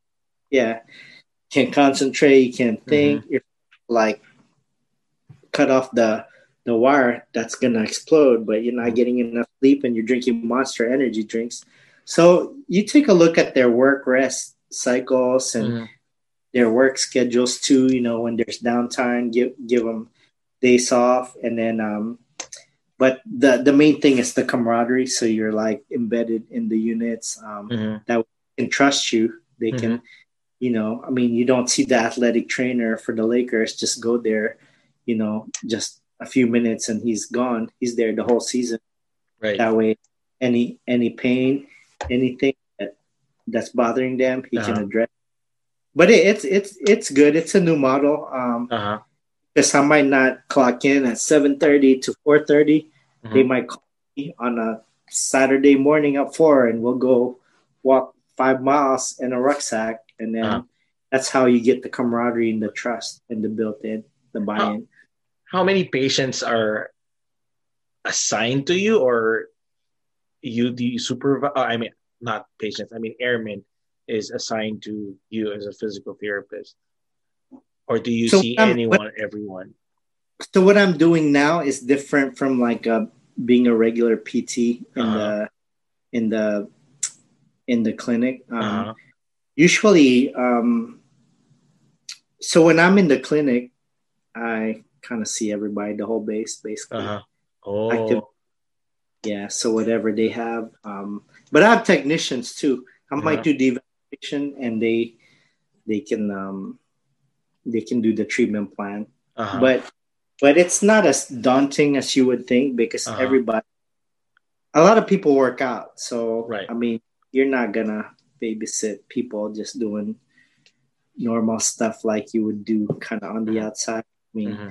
Yeah, can't concentrate, you can't think. You're like cut off the the wire that's gonna explode, but you're not getting enough sleep, and you're drinking Monster Energy drinks. So you take a look at their work rest cycles and Mhm. Their work schedules too. You know, when there's downtime, give give them days off, and then. Um, but the the main thing is the camaraderie. So you're like embedded in the units. Um, Mhm. can trust you. They can, you know, I mean, you don't see the athletic trainer for the Lakers just go there, you know, just a few minutes and he's gone. He's there the whole season. Right. That way, any any pain, anything that that's bothering them, he can Uh-huh. address. But it, it's it's it's good. It's a new model. Um, Uh huh. I might not clock in at seven thirty to four mm-hmm. They might call me on a Saturday morning at four, and we'll go walk five miles in a rucksack, and then uh-huh. that's how you get the camaraderie and the trust and the built-in, the buy-in. How, how many patients are assigned to you, or you do you supervise? I mean, not patients. I mean, airmen is assigned to you as a physical therapist, or do you so see anyone, what, everyone? So what I'm doing now is different from like a, uh, being a regular PT in uh-huh. the in the in the clinic. Um, uh-huh. Usually, um, so when I'm in the clinic, I kind of see everybody, the whole base, basically. Uh-huh. Oh. Active, yeah. So whatever they have, um, but I have technicians too. I uh-huh. might do evaluation, and they they can um, they can do the treatment plan. Uh-huh. But but it's not as daunting as you would think because uh-huh. everybody, a lot of people work out. So right. I mean, you're not gonna babysit people just doing normal stuff like you would do kind of on the mm-hmm. outside. I mean, mm-hmm.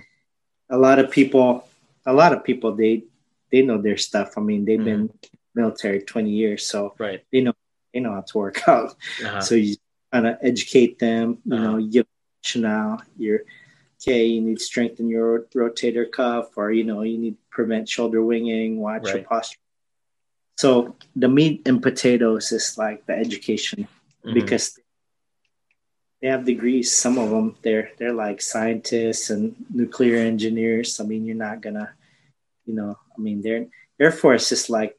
a lot of people, a lot of people, they they know their stuff. I mean, they've mm-hmm. been military 20 years, so right. they know they know how to work out. Uh-huh. So you kind of educate them. You uh-huh. know, you give now you're okay. You need to strengthen your rotator cuff, or you know, you need to prevent shoulder winging. Watch right. your posture so the meat and potatoes is like the education mm-hmm. because they have degrees. Some of them they're they're like scientists and nuclear engineers. I mean, you're not gonna, you know, I mean, they're Air Force is like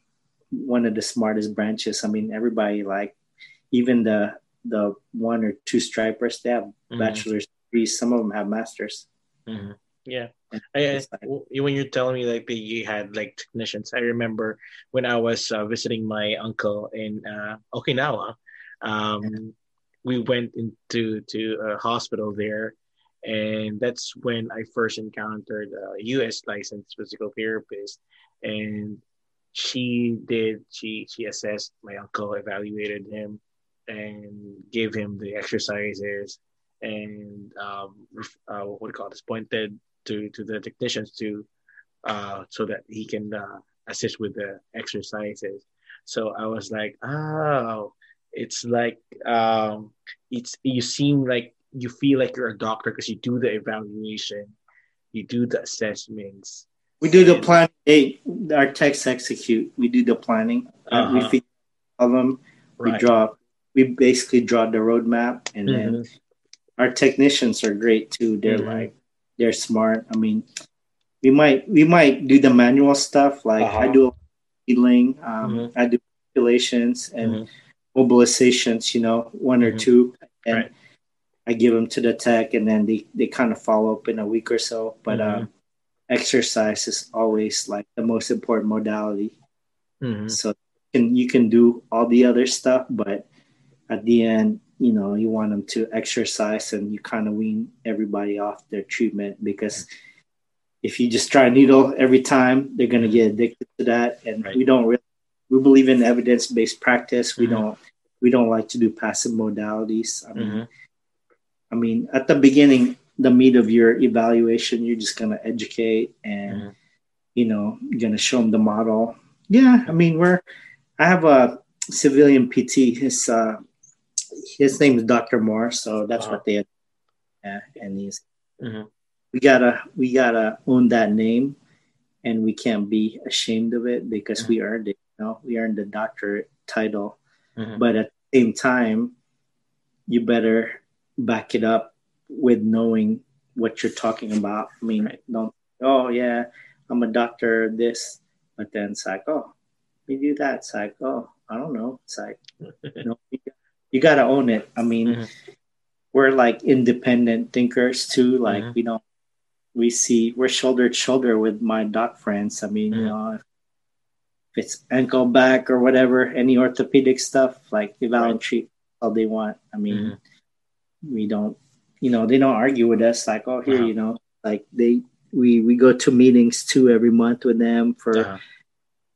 one of the smartest branches. I mean, everybody like even the the one or two stripers they have mm-hmm. bachelor's degrees. Some of them have masters. Mm-hmm. Yeah. I, like, when you're telling me like that you had like technicians, I remember when I was uh, visiting my uncle in uh, Okinawa. Um, yeah. We went into to a hospital there, and that's when I first encountered a U.S. licensed physical therapist, and she did she she assessed my uncle, evaluated him, and gave him the exercises and um, uh, what do you call this pointed to to the technicians to uh, so that he can uh, assist with the exercises. So I was like, oh, it's like um, it's you seem like you feel like you're a doctor because you do the evaluation, you do the assessments. We do the planning. Hey, our techs execute. We do the planning. Uh-huh. we feed them. Right. We draw. We basically draw the roadmap, and mm-hmm. then our technicians are great too. They're mm-hmm. like they're smart. I mean, we might we might do the manual stuff like uh-huh. I do healing, um, mm-hmm. I do manipulations and mm-hmm. mobilizations. You know, one or mm-hmm. two, and right. I give them to the tech, and then they they kind of follow up in a week or so. But uh, exercise is always like the most important modality. Mm-hmm. So can you can do all the other stuff, but at the end you know you want them to exercise and you kind of wean everybody off their treatment because if you just try a needle every time they're going to get addicted to that and right. we don't really we believe in evidence-based practice we mm-hmm. don't we don't like to do passive modalities i mean mm-hmm. i mean at the beginning the meat of your evaluation you're just going to educate and mm-hmm. you know to show them the model yeah i mean we're i have a civilian pt his uh his name is Dr. Moore, so that's what they. Yeah, and he's. Mm-hmm. We gotta we gotta own that name, and we can't be ashamed of it because mm-hmm. we earned it. You know, we earned the doctorate title, mm-hmm. but at the same time, you better back it up with knowing what you're talking about. I mean, right. don't. Oh yeah, I'm a doctor. This, but then it's like, oh, we do that. It's like, oh, I don't know. It's like, you know, you got to own it. I mean, mm-hmm. we're like independent thinkers too. Like mm-hmm. we don't, we see we're shoulder to shoulder with my doc friends. I mean, mm-hmm. you know, if, it's ankle back or whatever, any orthopedic stuff, like evaluate right. treat all they want. I mean, mm-hmm. we don't, you know, they don't argue with us like, oh, here, uh-huh. you know, like they, we we go to meetings too every month with them for uh-huh.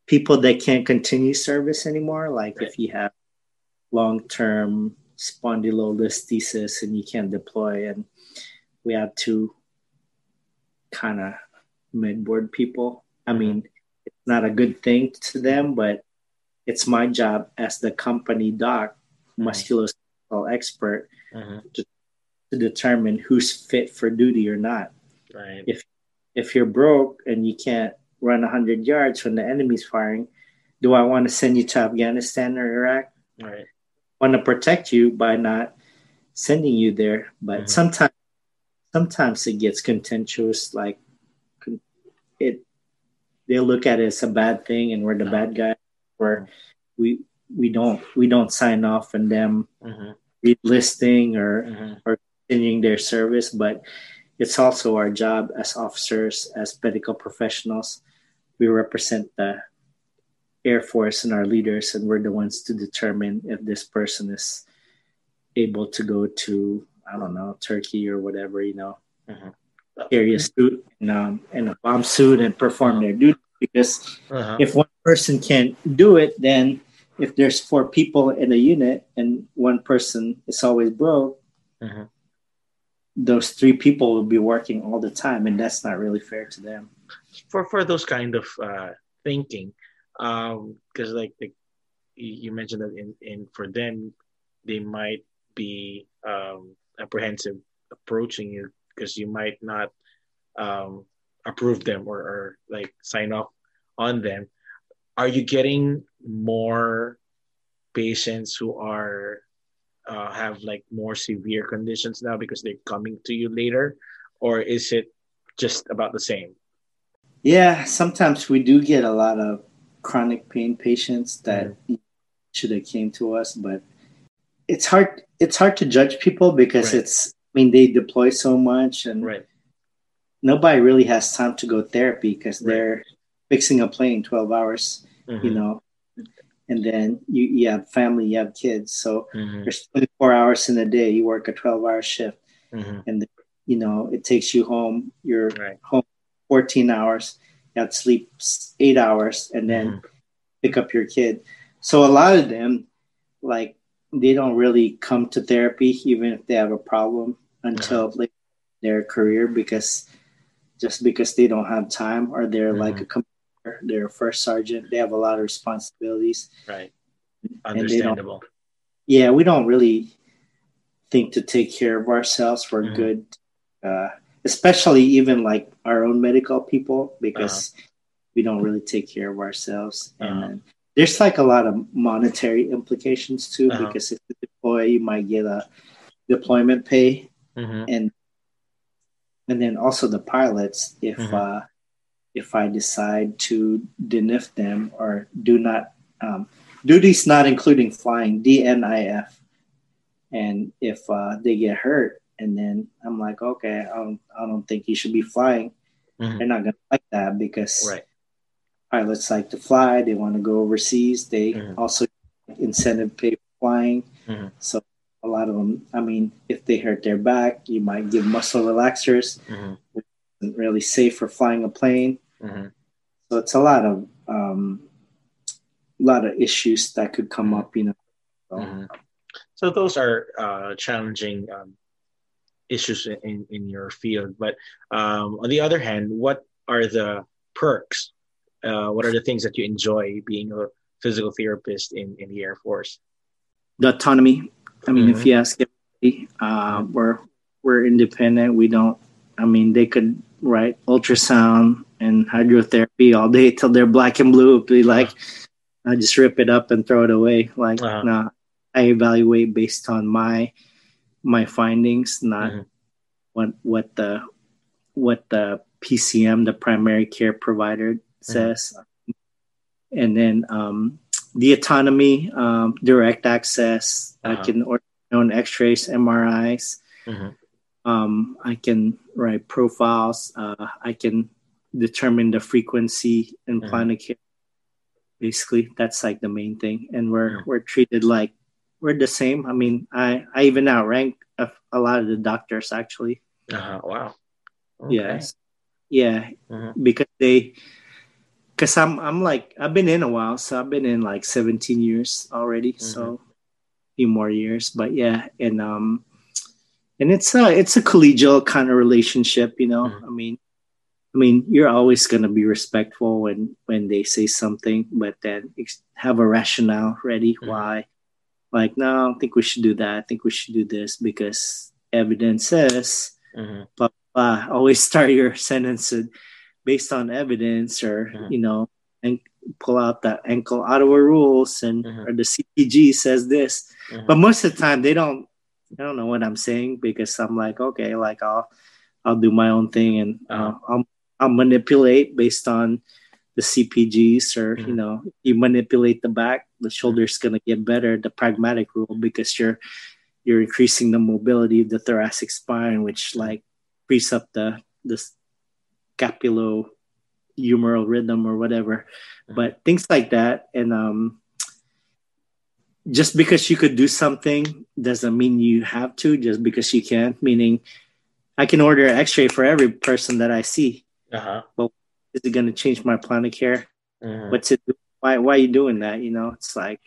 people that can't continue service anymore. Like right. if you have long-term spondylolisthesis and you can't deploy and we have two kind of midboard people. I mean, it's not a good thing to them, but it's my job as the company doc, musculoskeletal expert, Mhm. to, to determine who's fit for duty or not. Right. If if you're broke and you can't run 100 yards when the enemy's firing, do I want to send you to Afghanistan or Iraq? Right. want to protect you by not sending you there. But Mhm. sometimes, sometimes it gets contentious. Like it, they look at it as a bad thing, and we're the bad guy. Where we we don't we don't sign off on them Mhm. relisting or Mhm. Continuing their service. But it's also our job as officers, as medical professionals. We represent the Air Force and our leaders, and we're the ones to determine if this person is able to go to, I don't know, Turkey or whatever, you know, Mhm. carry a suit and, um, and a bomb suit and perform their duty. Because Uh-huh. if one person can't do it, then if there's four people in a unit and one person is always broke, Mhm. Those three people will be working all the time, and that's not really fair to them. for for those kind of uh, thinking, because like, like you you mentioned that in, in for them, they might be um, apprehensive approaching you because you might not um, approve them or, or like sign off on them. Are you getting more patients who are uh, have like more severe conditions now because they're coming to you later, or is it just about the same? Yeah, sometimes we do get a lot of chronic pain patients that should have came to us, but it's hard. It's hard to judge people because Right. it's. I mean, they deploy so much, and Right. nobody really has time to go therapy because Right. they're fixing a plane twelve hours. You Mhm. know, and then you, you have family, you have kids, so Mhm. there's twenty four hours in a day. You work a twelve hour shift, Mhm. and you know it takes you home. You're Right. home 14 hours. You have to sleep eight hours and then Mhm. pick up your kid. So a lot of them, like, they don't really come to therapy even if they have a problem until Uh-huh. in their career because just because they don't have time or they're like a commander, they're a first sergeant, they have a lot of responsibilities. Right. And they don't- Understandable. Yeah, we don't really think to take care of ourselves. We're Mhm. good, uh, especially even like our own medical people because we don't really take care of ourselves. Uh-huh. And there's like a lot of monetary implications too Uh-huh. because if you deploy, you might get a deployment pay, Mhm. and and then also the pilots if Mhm. uh, if I decide to DNIF them or do not um, duties not including flying DNIF, and if uh, they get hurt and then I'm like okay I don't I don't think you should be flying. Mhm. They're not gonna like that because Right. pilots like to fly. They want to go overseas. They Mhm. also incentive pay for flying. Mhm. So a lot of them. I mean, if they hurt their back, you might give muscle relaxers. Mhm. Isn't really safe for flying a plane. Mhm. So it's a lot of um, lot of issues that could come Mhm. up. You know. So, Mhm. So those are uh, challenging um, issues in, in your field. But um, on the other hand, what are the perks? Uh, what are the things that you enjoy being a physical therapist in, in the Air Force? The autonomy. I mean, Mhm. if you ask everybody, uh, we're we're independent. We don't. I mean, they could write ultrasound and hydrotherapy all day till they're black and blue. Be like, I just rip it up and throw it away. Like, Uh-huh. no, I evaluate based on my my findings, not Mhm. what what the what the PCM, the primary care provider, says. And then um, the autonomy, um, direct access. I Uh-huh. can order my own X-rays, MRIs. Mhm. Um, I can write profiles. Uh, I can determine the frequency and Mhm. plan of care. Basically, that's like the main thing, and we're we're treated like we're the same. I mean, I I even outrank a, a lot of the doctors actually. Uh-huh. Wow. Okay. Yes, yeah, Mhm. because they, because I'm I'm like I've been in a while, so I've been in like 17 years already, so a few more years. But yeah, and um, and it's a it's a collegial kind of relationship, you know. Mhm. I mean, I mean, you're always going to be respectful when when they say something, but then have a rationale ready mm-hmm. why. Like, no, I don't think we should do that. I think we should do this because evidence says. Mm-hmm. But always start your sentence based on evidence, or mm-hmm. you know, and pull out the ankle Ottawa rules and mm-hmm. or the CPG says this. Mm-hmm. But most of the time, they don't. I don't know what I'm saying because I'm like, okay, like I'll I'll do my own thing and uh, I'll I'll manipulate based on the CPGs or mm-hmm. you know you manipulate the back, the shoulder's gonna get better. The pragmatic rule because you're you're increasing the mobility of the thoracic spine, which like frees up the the scapulo humeral rhythm or whatever. Mm-hmm. But things like that, and um, just because you could do something doesn't mean you have to. Just because you can, meaning I can order an X-ray for every person that I see uh-huh. Well, is it going to change my plan of care? Uh-huh. What's it? Why? Why are you doing that? You know, it's like,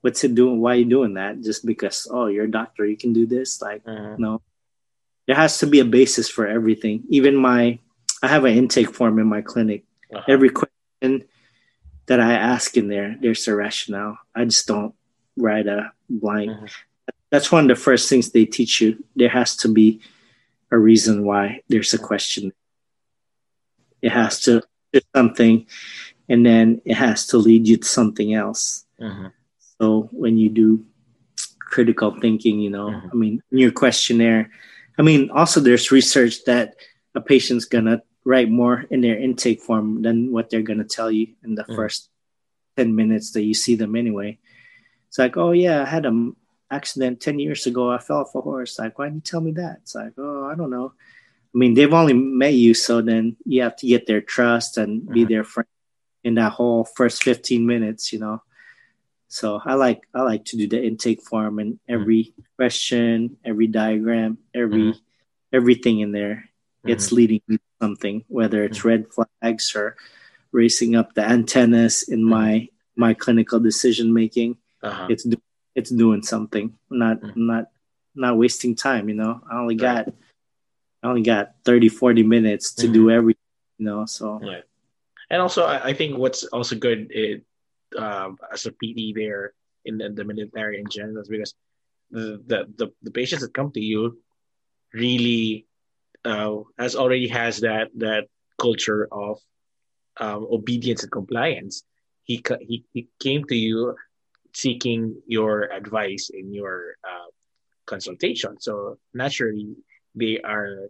what's it doing? Why are you doing that? Just because? Oh, you're a doctor, you can do this. Like, uh-huh. no. There has to be a basis for everything. Even my, I have an intake form in my clinic. Uh-huh. Every question that I ask in there, there's a rationale. I just don't write a blank. Uh-huh. That's one of the first things they teach you. There has to be a reason why there's a question it has to do something, and then it has to lead you to something else. Mm-hmm. So when you do critical thinking, you know, mm-hmm. I mean, in your questionnaire, I mean, also there's research that a patient's gonna write more in their intake form than what they're gonna tell you in the mm-hmm. first ten minutes that you see them anyway. It's like, oh yeah, I had an accident ten years ago. I fell off a horse. Like, why didn't you tell me that? It's like, oh, I don't know. I mean, they've only met you, so then you have to get their trust and be mm-hmm. their friend in that whole first 15 minutes, you know. So I like I like to do the intake form and mm-hmm. every mm-hmm. question, every diagram, every mm-hmm. everything in there. It's mm-hmm. leading to something, whether it's mm-hmm. red flags or raising up the antennas in my my clinical decision making. Uh-huh. It's it's doing something. I'm not not not wasting time. You know, I only got I only got 30, 40 minutes to mm-hmm. do everything, you know, so. Yeah. And also, I, I think what's also good it, um, as a PD there in the, the military in general is because the, the, the, the patients that come to you really uh, has already has that that culture of um, obedience and compliance. He, he he came to you seeking your advice in your uh, consultation. So naturally, they are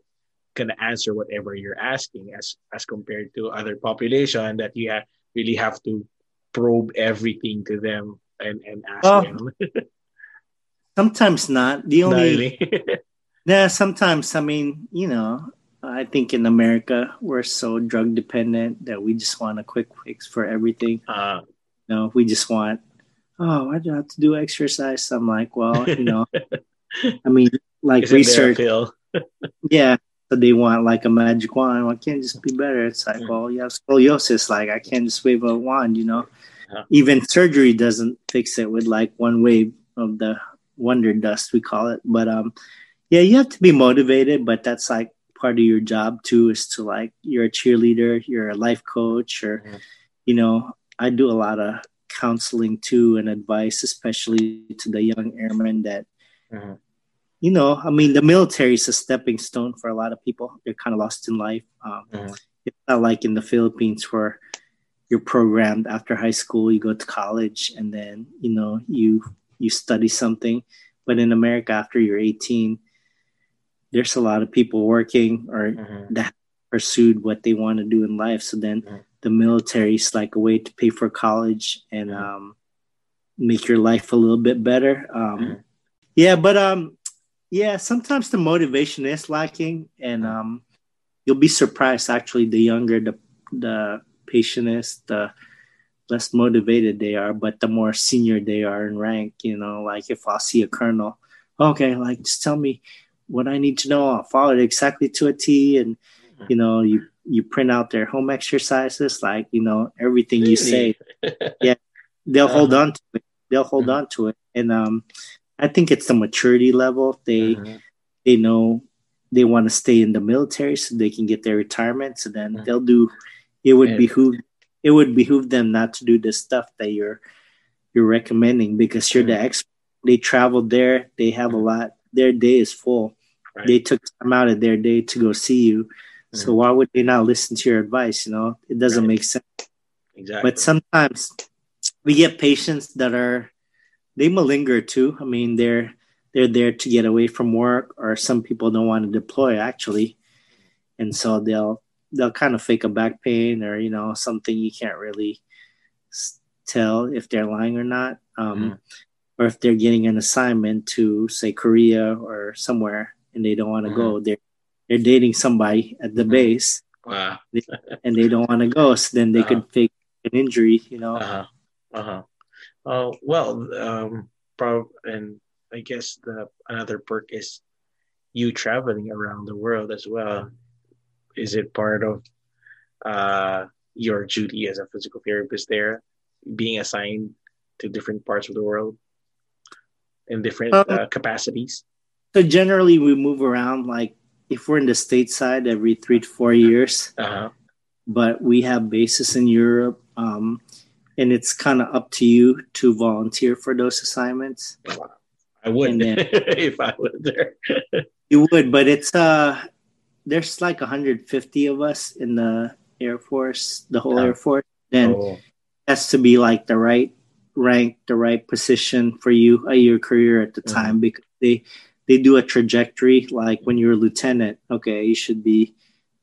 gonna answer whatever you're asking as as compared to other population that you have, really have to probe everything to them and, and ask oh, them. sometimes not. The only really. yeah, sometimes I mean, you know, I think in America we're so drug dependent that we just want a quick fix for everything. Uh, you know, we just want, oh, why do I have to do exercise? I'm like, well, you know, I mean, like research yeah. So they want like a magic wand. Why can't just be better? It's like, mm. well, you have scoliosis. Like I can't just wave a wand, you know. Yeah. Even surgery doesn't fix it with like one wave of the wonder dust we call it. But um, yeah, you have to be motivated. But that's like part of your job too. Is to like you're a cheerleader, you're a life coach, or mm. you know, I do a lot of counseling too and advice, especially to the young airmen that. Mm you know, I mean, the military is a stepping stone for a lot of people. They're kind of lost in life. Um, mm-hmm. It's not like in the Philippines where you're programmed after high school, you go to college, and then you know you you study something. But in America, after you're 18, there's a lot of people working or mm-hmm. that pursued what they want to do in life. So then mm-hmm. the military is like a way to pay for college and mm-hmm. um, make your life a little bit better. Um, mm-hmm. yeah, but um, yeah, sometimes the motivation is lacking, and um, you'll be surprised. Actually, the younger the the patient is, the less motivated they are. But the more senior they are in rank, you know, like if I see a colonel, okay, like just tell me what I need to know. I'll follow it exactly to a T, and you know, you you print out their home exercises, like you know everything you say. yeah, they'll uh-huh. hold on to it. They'll hold mm-hmm. on to it, and um, I think it's the maturity level. They mm-hmm. they know they want to stay in the military so they can get their retirement. So then Mhm. they'll do. It would Yeah. behoove it would behoove them not to do the stuff that you're you're recommending because you're the Mhm. expert. They traveled there. They have a lot. Their day is full. Right. They took time out of their day to go see you. So Mhm. why would they not listen to your advice? You know, it doesn't Right. make sense. exactly. But sometimes we get patients that are they malinger too. I mean, they're they're there to get away from work, or some people don't want to deploy actually, and so they'll they'll kind of fake a back pain or you know something you can't really tell if they're lying or not, um, Mhm. or if they're getting an assignment to say Korea or somewhere and they don't want to go. They're they're dating somebody at the Mhm. base wow. and they don't want to go, so then they Uh-huh. could fake an injury, you know. Uh-huh. Uh-huh. Oh, well, um, prob and I guess the another perk is you traveling around the world as well. Is it part of uh your duty as a physical therapist there, being assigned to different parts of the world in different Um, uh, capacities? So generally, we move around. Like if we're in the stateside, every three to four years. Uh-huh. But we have bases in Europe, um, and it's kind of up to you to volunteer for those assignments. I would then- if I was there. You would, but it's uh, there's like 150 of us in the Air Force, the whole Oh. Air Force. Then Oh, has to be like the right rank, the right position for you at your career at the Mhm. time because they they do a trajectory. Like when you're a lieutenant, okay, you should be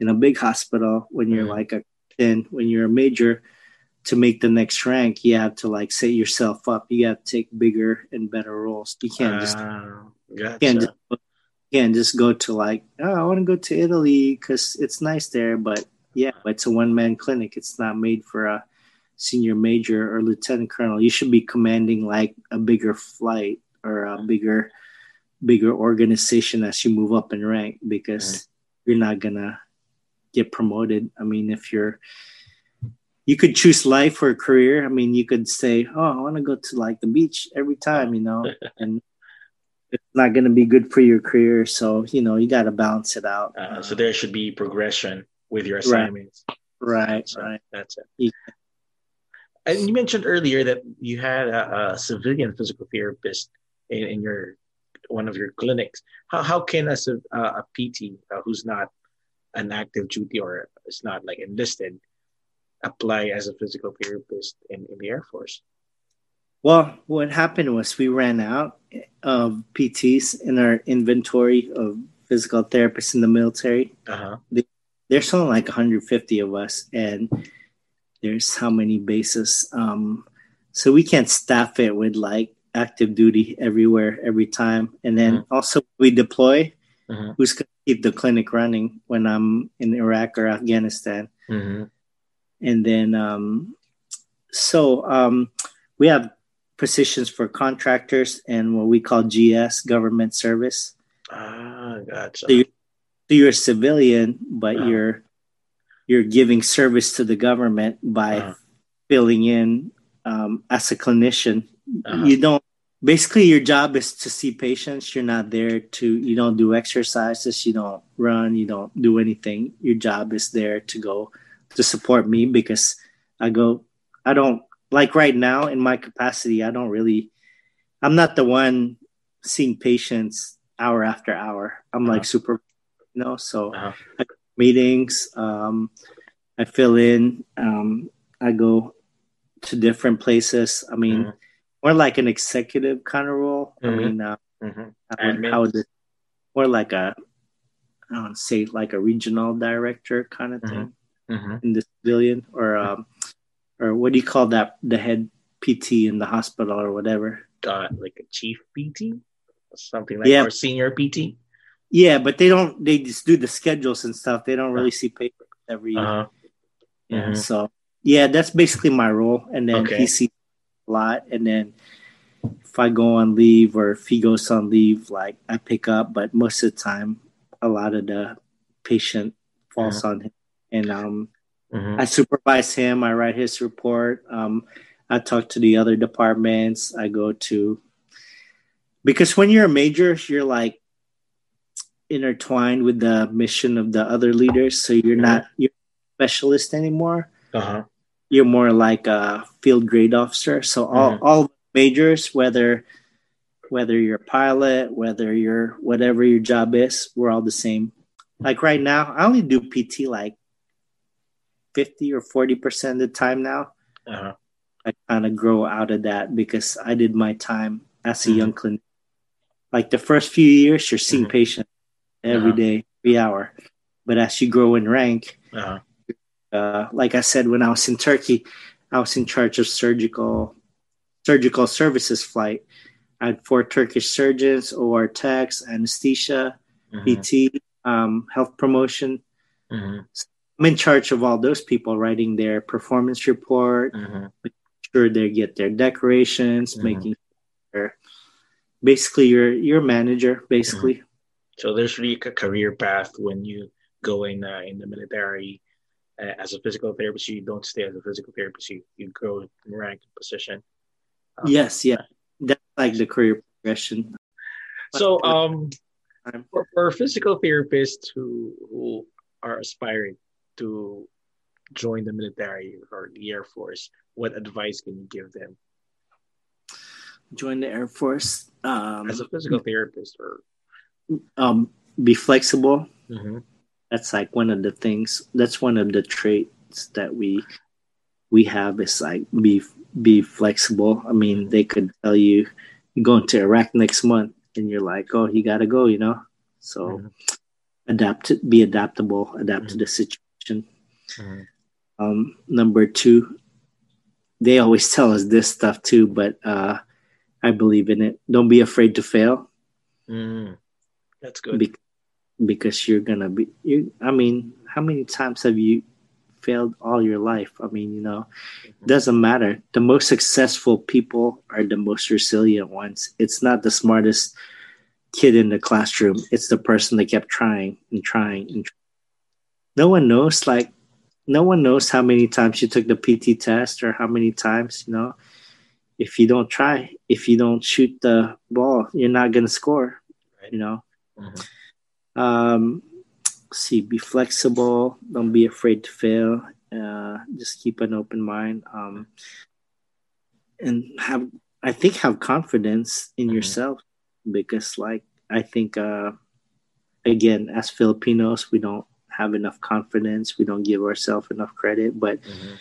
in a big hospital. When you're Mhm. like a then when you're a major, to make the next rank, you have to like set yourself up. You got to take bigger and better roles. You can't just ah, gotcha. can't just you can't just go to like oh I want to go to Italy because it's nice there, but yeah, it's a one man clinic. It's not made for a senior major or lieutenant colonel. You should be commanding like a bigger flight or a bigger bigger organization as you move up in rank because you're not gonna get promoted. I mean, if you're you could choose life or a career. I mean, you could say, "Oh, I want to go to like the beach every time," you know, and it's not going to be good for your career. So you know, you got to balance it out. Uh, so there should be progression with your assignments. right, So right. That's it. Yeah. And you mentioned earlier that you had a, a civilian physical therapist in, in your one of your clinics. How how can a uh, a PT uh, who's not an active duty or is not like enlisted apply as a physical therapist in, in the Air Force? Well, what happened was we ran out of PTs in our inventory of physical therapists in the military. Uh huh. there's only like 150 of us and there's how many bases um so we can't staff it with like active duty everywhere every time and then also we deploy Mhm. who's going to keep the clinic running when i'm in iraq or afghanistan Mm-hmm. And then um so um we have positions for contractors and what we call gs government service Ah, gotcha. So you- so you're a civilian, but Uh-huh. you're you're giving service to the government by Uh-huh. filling in um, as a clinician. Uh-huh. You don't. Basically, your job is to see patients. You're not there to. You don't do exercises. You don't run. You don't do anything. Your job is there to go to support me because I go. I don't like right now in my capacity. I don't really. I'm not the one seeing patients hour after hour. I'm like super, you know. So Uh-huh. meetings. Um, I fill in. Um, I go to different places. I mean, Mhm. more like an executive kind of role. Mhm. I mean, uh, Mhm. how, would- how would it, more like a, I don't say like a regional director kind of thing Mhm. in the civilian, or um, or what do you call that? The head PT in the hospital or whatever. Uh, like a chief PT, something like Yeah. or senior PT. Yeah, but they don't. They just do the schedules and stuff. They don't really see paper every. Uh-huh. Yeah. Mhm. So yeah, that's basically my role. And then Okay. he sees a lot. And then if I go on leave or if he goes on leave, like I pick up. But most of the time, a lot of the patient falls on him. And um, Mhm. I supervise him. I write his report. Um, I talk to the other departments. I go to because when you're a major, you're like intertwined with the mission of the other leaders. So you're not you're a specialist anymore. Uh-huh. You're more like a field grade officer. So all Mhm. all majors, whether whether you're a pilot, whether you're whatever your job is, we're all the same. Like right now, I only do PT like fifty or forty percent of the time now. Uh-huh. I kind of grow out of that because I did my time as a Mhm. young clinic. Like the first few years, you're seeing Mhm. patients every Uh-huh. day, every hour. But as you grow in rank, Uh-huh. uh, like I said, when I was in Turkey, I was in charge of surgical surgical services flight. I had four Turkish surgeons, OR techs, anesthesia, Mhm. PT, um, health promotion. Mhm. I'm in charge of all those people writing their performance report, Mhm. sure they get their decorations, Mhm. making sure basically you're your manager basically. So there's really a career path when you go in uh, in the military uh, as a physical therapist. You don't stay as a physical therapist. You, you grow in rank and position. Um, Yes, yeah. That's like the career progression. So um, for, for physical therapists who who are aspiring to join the military or the Air Force, what advice can you give them Join the Air Force. Um, as a physical therapist? Or um, be flexible. Mhm. That's like one of the things. That's one of the traits that we we have is like be be flexible. I mean, they could tell you you're going to Iraq next month, and you're like, oh, you got to go, you know. So Mhm. adapt, to, be adaptable, adapt to Mhm. the situation. Mhm. Um, number two, they always tell us this stuff too, but uh, I believe in it. Don't be afraid to fail Mm. That's good. be- because you're gonna be. You, I mean, how many times have you failed all your life? I mean, you know, doesn't matter. The most successful people are the most resilient ones. It's not the smartest kid in the classroom. It's the person that kept trying and trying and trying. No one knows like no one knows how many times you took the PT test or how many times, you know. If you don't try, if you don't shoot the ball, you're not gonna score, Right. you know. Mhm. Um, see, be flexible. Don't be afraid to fail. Uh, just keep an open mind. Um, and have, I think, have confidence in Mhm. yourself because, like, I think, uh, again, as Filipinos, we don't have enough confidence. We don't give ourselves enough credit. But Mhm.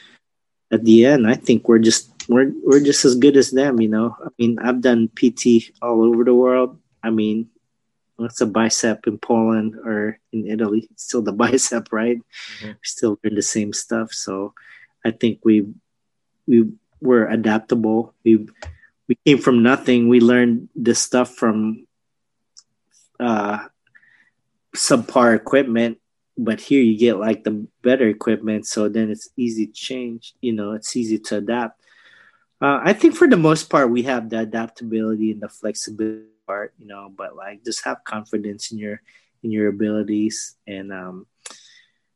at the end, I think we're just we're we're just as good as them. You know, I mean, I've done PT all over the world. I mean, what's a bicep in Poland or in Italy? It's still the bicep, right? Mhm. We still learn the same stuff. So I think we we were adaptable. We we came from nothing. We learned this stuff from uh, subpar equipment, but here you get like the better equipment. So then it's easy to change. You know, it's easy to adapt. Uh, I think for the most part, we have the adaptability and the flexibility part, you know, but like just have confidence in your in your abilities and um,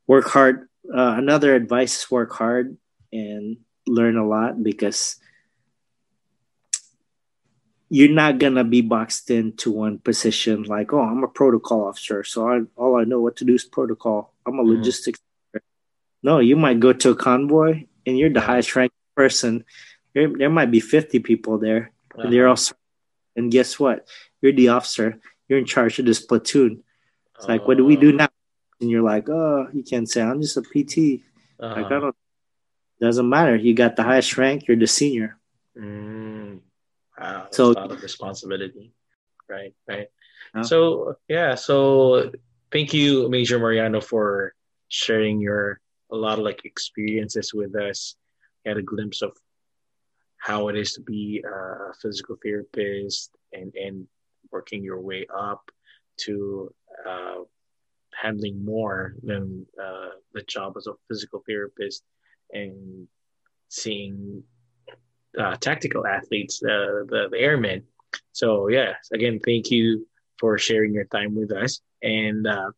work hard. Uh, another advice is work hard and learn a lot because you're not gonna be boxed into one position like, oh, I'm a protocol officer, so I, all I know what to do is protocol. I'm a Mhm. logistics. No, you might go to a convoy and you're the highest ranked person. There, there might be 50 people there, and they're Uh-huh. all. And guess what? You're the officer. You're in charge of this platoon. It's like, what do we do Uh, now? And you're like, oh, you can't say I'm just a PT. uh-huh. Like, I don't. Doesn't matter. You got the highest rank. You're the senior. Mm. That's So- a lot of responsibility. Right, right. So yeah, so thank you, Major Mariano, for sharing your a lot of like experiences with us. Had a glimpse of how it is to be a physical therapist and and working your way up to uh, handling more than uh, the job as a physical therapist and seeing uh, tactical athletes, the, the the airmen. So yeah, again, thank you for sharing your time with us. And uh,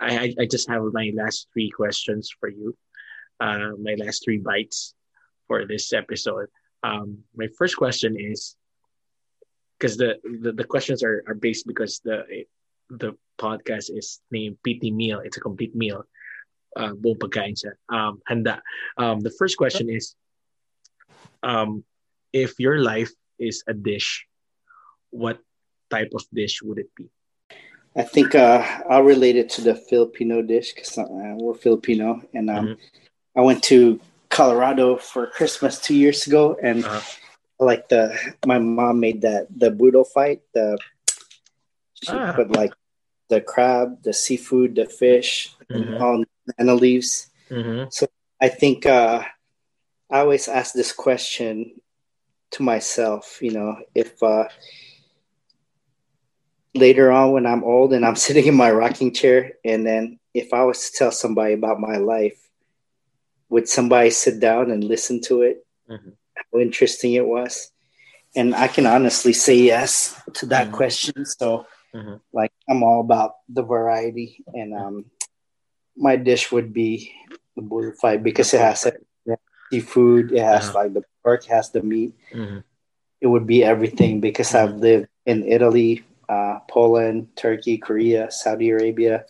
I I- just have my last three questions for you. Uh, my last three bites for this episode. Um, my first question is because the, the the questions are are based because the the podcast is named PT Meal. It's a complete meal. Uh, pagkain. Um, handa. Um, the first question is, um, if your life is a dish, what type of dish would it be? I think uh, I'll relate it to the Filipino dish because uh, we're Filipino, and um, mm-hmm. I went to Colorado for Christmas two years ago, and uh-huh. like the my mom made that the boodle fight. The she ah. put like the crab, the seafood, the fish, mm-hmm. all banana leaves. Mm-hmm. So I think uh, I always ask this question to myself. You know, if uh, later on when I'm old and I'm sitting in my rocking chair, and then if I was to tell somebody about my life, would somebody sit down and listen to it? Mm-hmm. How interesting it was. And I can honestly say yes to that mm-hmm. question. So, mm-hmm. like, I'm all about the variety, and um, my dish would be the bullfrog because it has seafood, it has uh-huh. like the pork, has the meat. Mm-hmm. It would be everything because I've mm-hmm. lived in Italy, uh, Poland, Turkey, Korea, Saudi Arabia,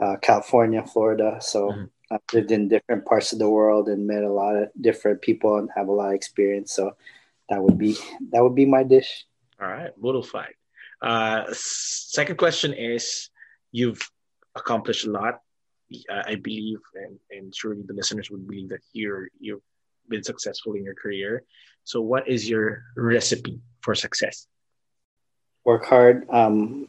uh, California, Florida. So mm-hmm. I've lived in different parts of the world and met a lot of different people and have a lot of experience. So that would be that would be my dish. All right, fight. Uh, second question is: You've accomplished a lot, I believe, and, and surely the listeners would believe that you're you've been successful in your career. So, what is your recipe for success? Work hard. Um,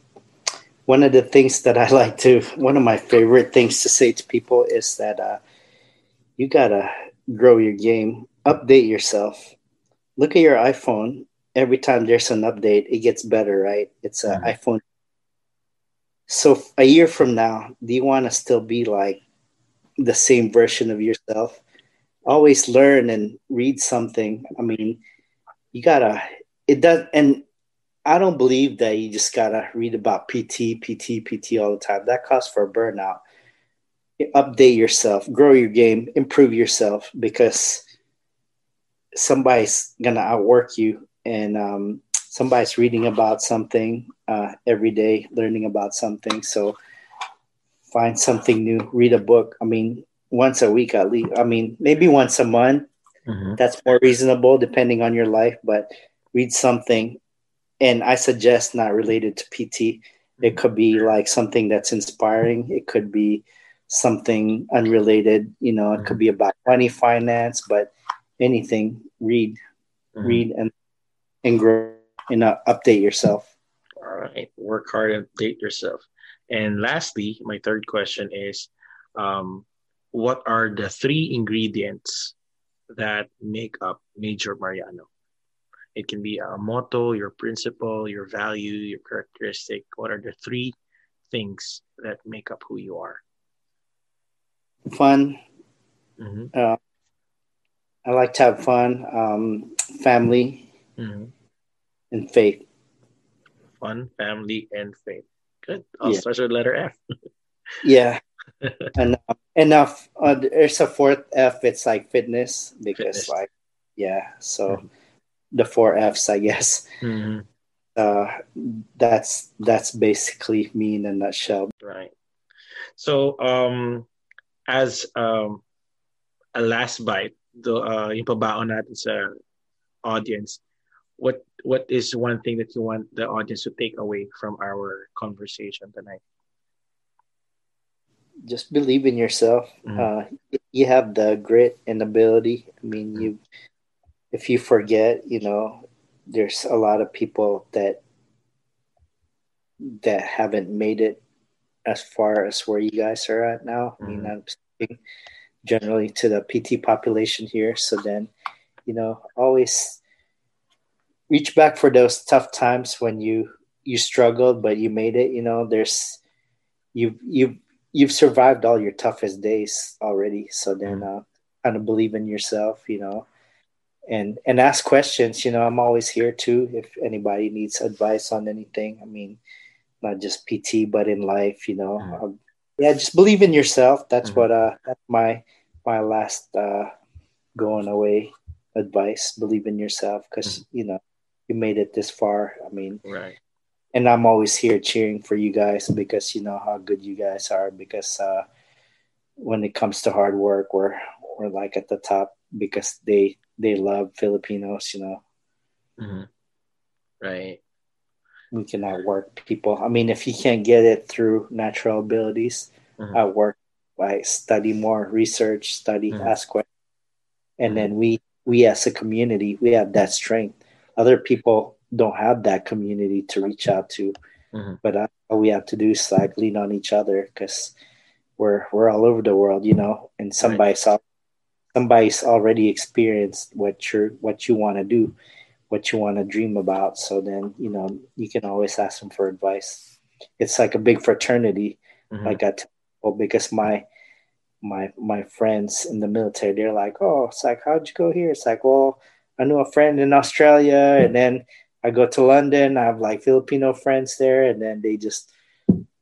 one of the things that I like to, one of my favorite things to say to people is that uh, you gotta grow your game, update yourself. Look at your iPhone. Every time there's an update, it gets better, right? It's an mm-hmm. iPhone. So a year from now, do you want to still be like the same version of yourself? Always learn and read something. I mean, you gotta. It does, and I don't believe that you just gotta read about PT, PT, PT all the time. That calls for a burnout. Update yourself, grow your game, improve yourself because somebody's gonna outwork you, and um, somebody's reading about something uh, every day, learning about something. So find something new, read a book. I mean, once a week at least. I mean, maybe once a month. Mm-hmm. That's more reasonable depending on your life, but read something and I suggest not related to PT. It could be like something that's inspiring. It could be something unrelated. You know, it mm-hmm. could be about money, finance, but anything. Read, mm-hmm. read, and and grow and uh, update yourself. All right, work hard and update yourself. And lastly, my third question is, um, what are the three ingredients that make up Major Mariano? It can be a motto, your principle, your value, your characteristic. What are the three things that make up who you are? Fun. Mm-hmm. Uh, I like to have fun. Um, family mm-hmm. And faith. Fun, family, and faith. Good. I'll yeah. start with letter F. yeah. and uh, enough. Uh, there's a fourth F. It's like fitness because, fitness. like, yeah. So. Mm-hmm the four Fs, I guess. Mm-hmm. Uh, that's that's basically me in a nutshell. Right. So, um, as um, a last bite, the uh, yung pabaon natin sa audience, what what is one thing that you want the audience to take away from our conversation tonight? Just believe in yourself. Mm-hmm. Uh, you have the grit and ability. I mean, you if you forget, you know, there's a lot of people that that haven't made it as far as where you guys are at now. Mm-hmm. I mean, mm-hmm. I'm speaking generally to the PT population here. So then, you know, always reach back for those tough times when you you struggled but you made it. You know, there's you you you've survived all your toughest days already. So then, mm-hmm. uh, kind of believe in yourself. You know, and and ask questions. You know, I'm always here too if anybody needs advice on anything. I mean, not just PT, but in life. You know, mm-hmm. um, yeah, just believe in yourself. That's mm-hmm. what uh that's my my last uh going away advice. Believe in yourself because you know you made it this far. I mean, right. and I'm always here cheering for you guys because you know how good you guys are. Because uh, when it comes to hard work, we're we're like at the top because they they love Filipinos. You know, mm-hmm. right? We can outwork people. I mean, if you can't get it through natural abilities, mm-hmm. outwork by study more, research, study, mm-hmm. ask questions, and then we we as a community we have that strength. Other people don't have that community to reach out to. Mm-hmm. But uh, all we have to do is like lean on each other because we're we're all over the world, you know, and somebody's right. somebody's already experienced what you what you want to do, what you want to dream about. So then you know you can always ask them for advice. It's like a big fraternity, mm-hmm. like I tell because my my my friends in the military they're like, oh, it's like how'd you go here? It's like, well, I knew a friend in Australia, and then I go to London. I have like Filipino friends there, and then they just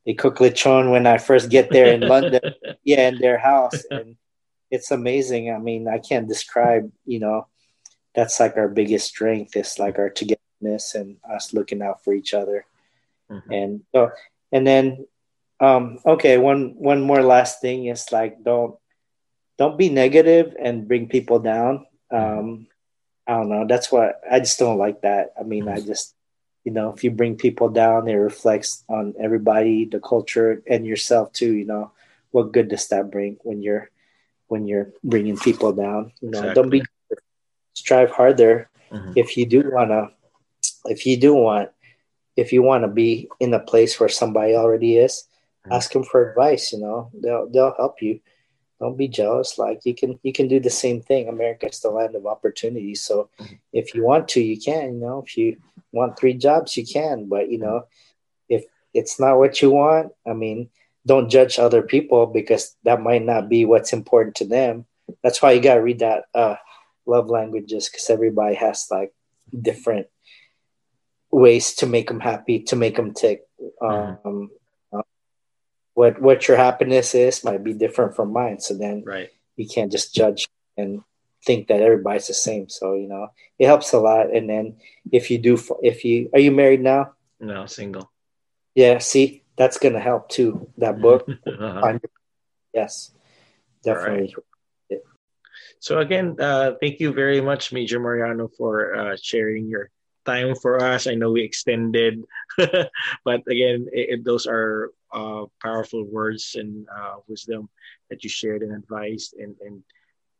they cook lechon when I first get there in London. Yeah, in their house, and it's amazing. I mean, I can't describe. You know, that's like our biggest strength. It's like our togetherness and us looking out for each other. Mm-hmm. And so, and then, um, okay, one one more last thing is like don't don't be negative and bring people down. Mm-hmm. Um, I don't know. That's why I just don't like that. I mean, I just, you know, if you bring people down, it reflects on everybody, the culture, and yourself too. You know, what good does that bring when you're when you're bringing people down? You know, exactly. don't be strive harder. Mm-hmm. If you do wanna, if you do want, if you want to be in a place where somebody already is, mm-hmm. ask them for advice. You know, they'll they'll help you don't be jealous. Like you can you can do the same thing. America's the land of opportunity. So mm-hmm. if you want to you can you know. If you want three jobs you can. But you know if it's not what you want i mean don't judge other people because that might not be what's important to them. That's why you got to read that uh, love languages because everybody has like different ways to make them happy to make them tick. Mm-hmm. um, what what your happiness is might be different from mine. So then right. you can't just judge and think that everybody's the same. So you know it helps a lot. And then if you do, if you are you married now? No, single. Yeah, see, that's gonna help too. That book. uh-huh. Yes, definitely. Right. So again, uh, thank you very much, Major Mariano, for uh, sharing your time for us. I know we extended, but again, it, it, those are uh, powerful words and uh, wisdom that you shared and advised and, and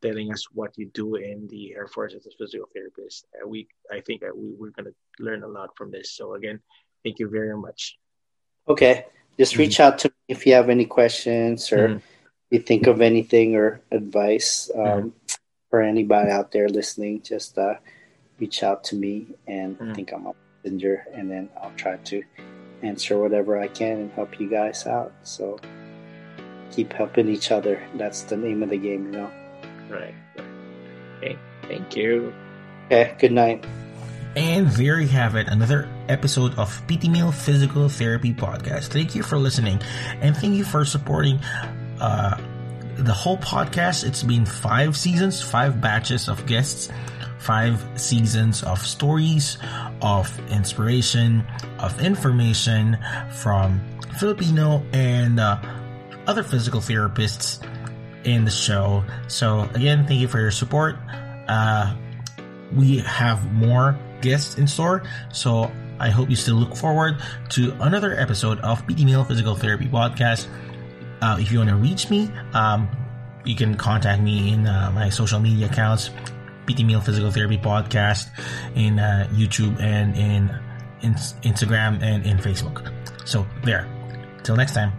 telling us what you do in the Air Force as a physical therapist. Uh, we, I think we, we're going to learn a lot from this. So again, thank you very much. Okay. Just reach mm-hmm. out to me if you have any questions or mm-hmm. you think of anything or advice um, mm-hmm. for anybody out there listening. Just uh, reach out to me and mm-hmm. think I'm a messenger, and then I'll try to answer whatever I can and help you guys out. So keep helping each other. That's the name of the game, you know. Right. Okay. Thank you. Okay. Good night. And there you have it, another episode of PT Meal Physical Therapy Podcast. Thank you for listening and thank you for supporting uh, the whole podcast. It's been five seasons, five batches of guests five seasons of stories, of inspiration, of information from Filipino and uh, other physical therapists in the show. So, again, thank you for your support. Uh, we have more guests in store, so I hope you still look forward to another episode of PT Physical Therapy Podcast. Uh, if you want to reach me, um, you can contact me in uh, my social media accounts PT Meal Physical Therapy podcast in uh, YouTube and in, in Instagram and in Facebook. So there. Till next time.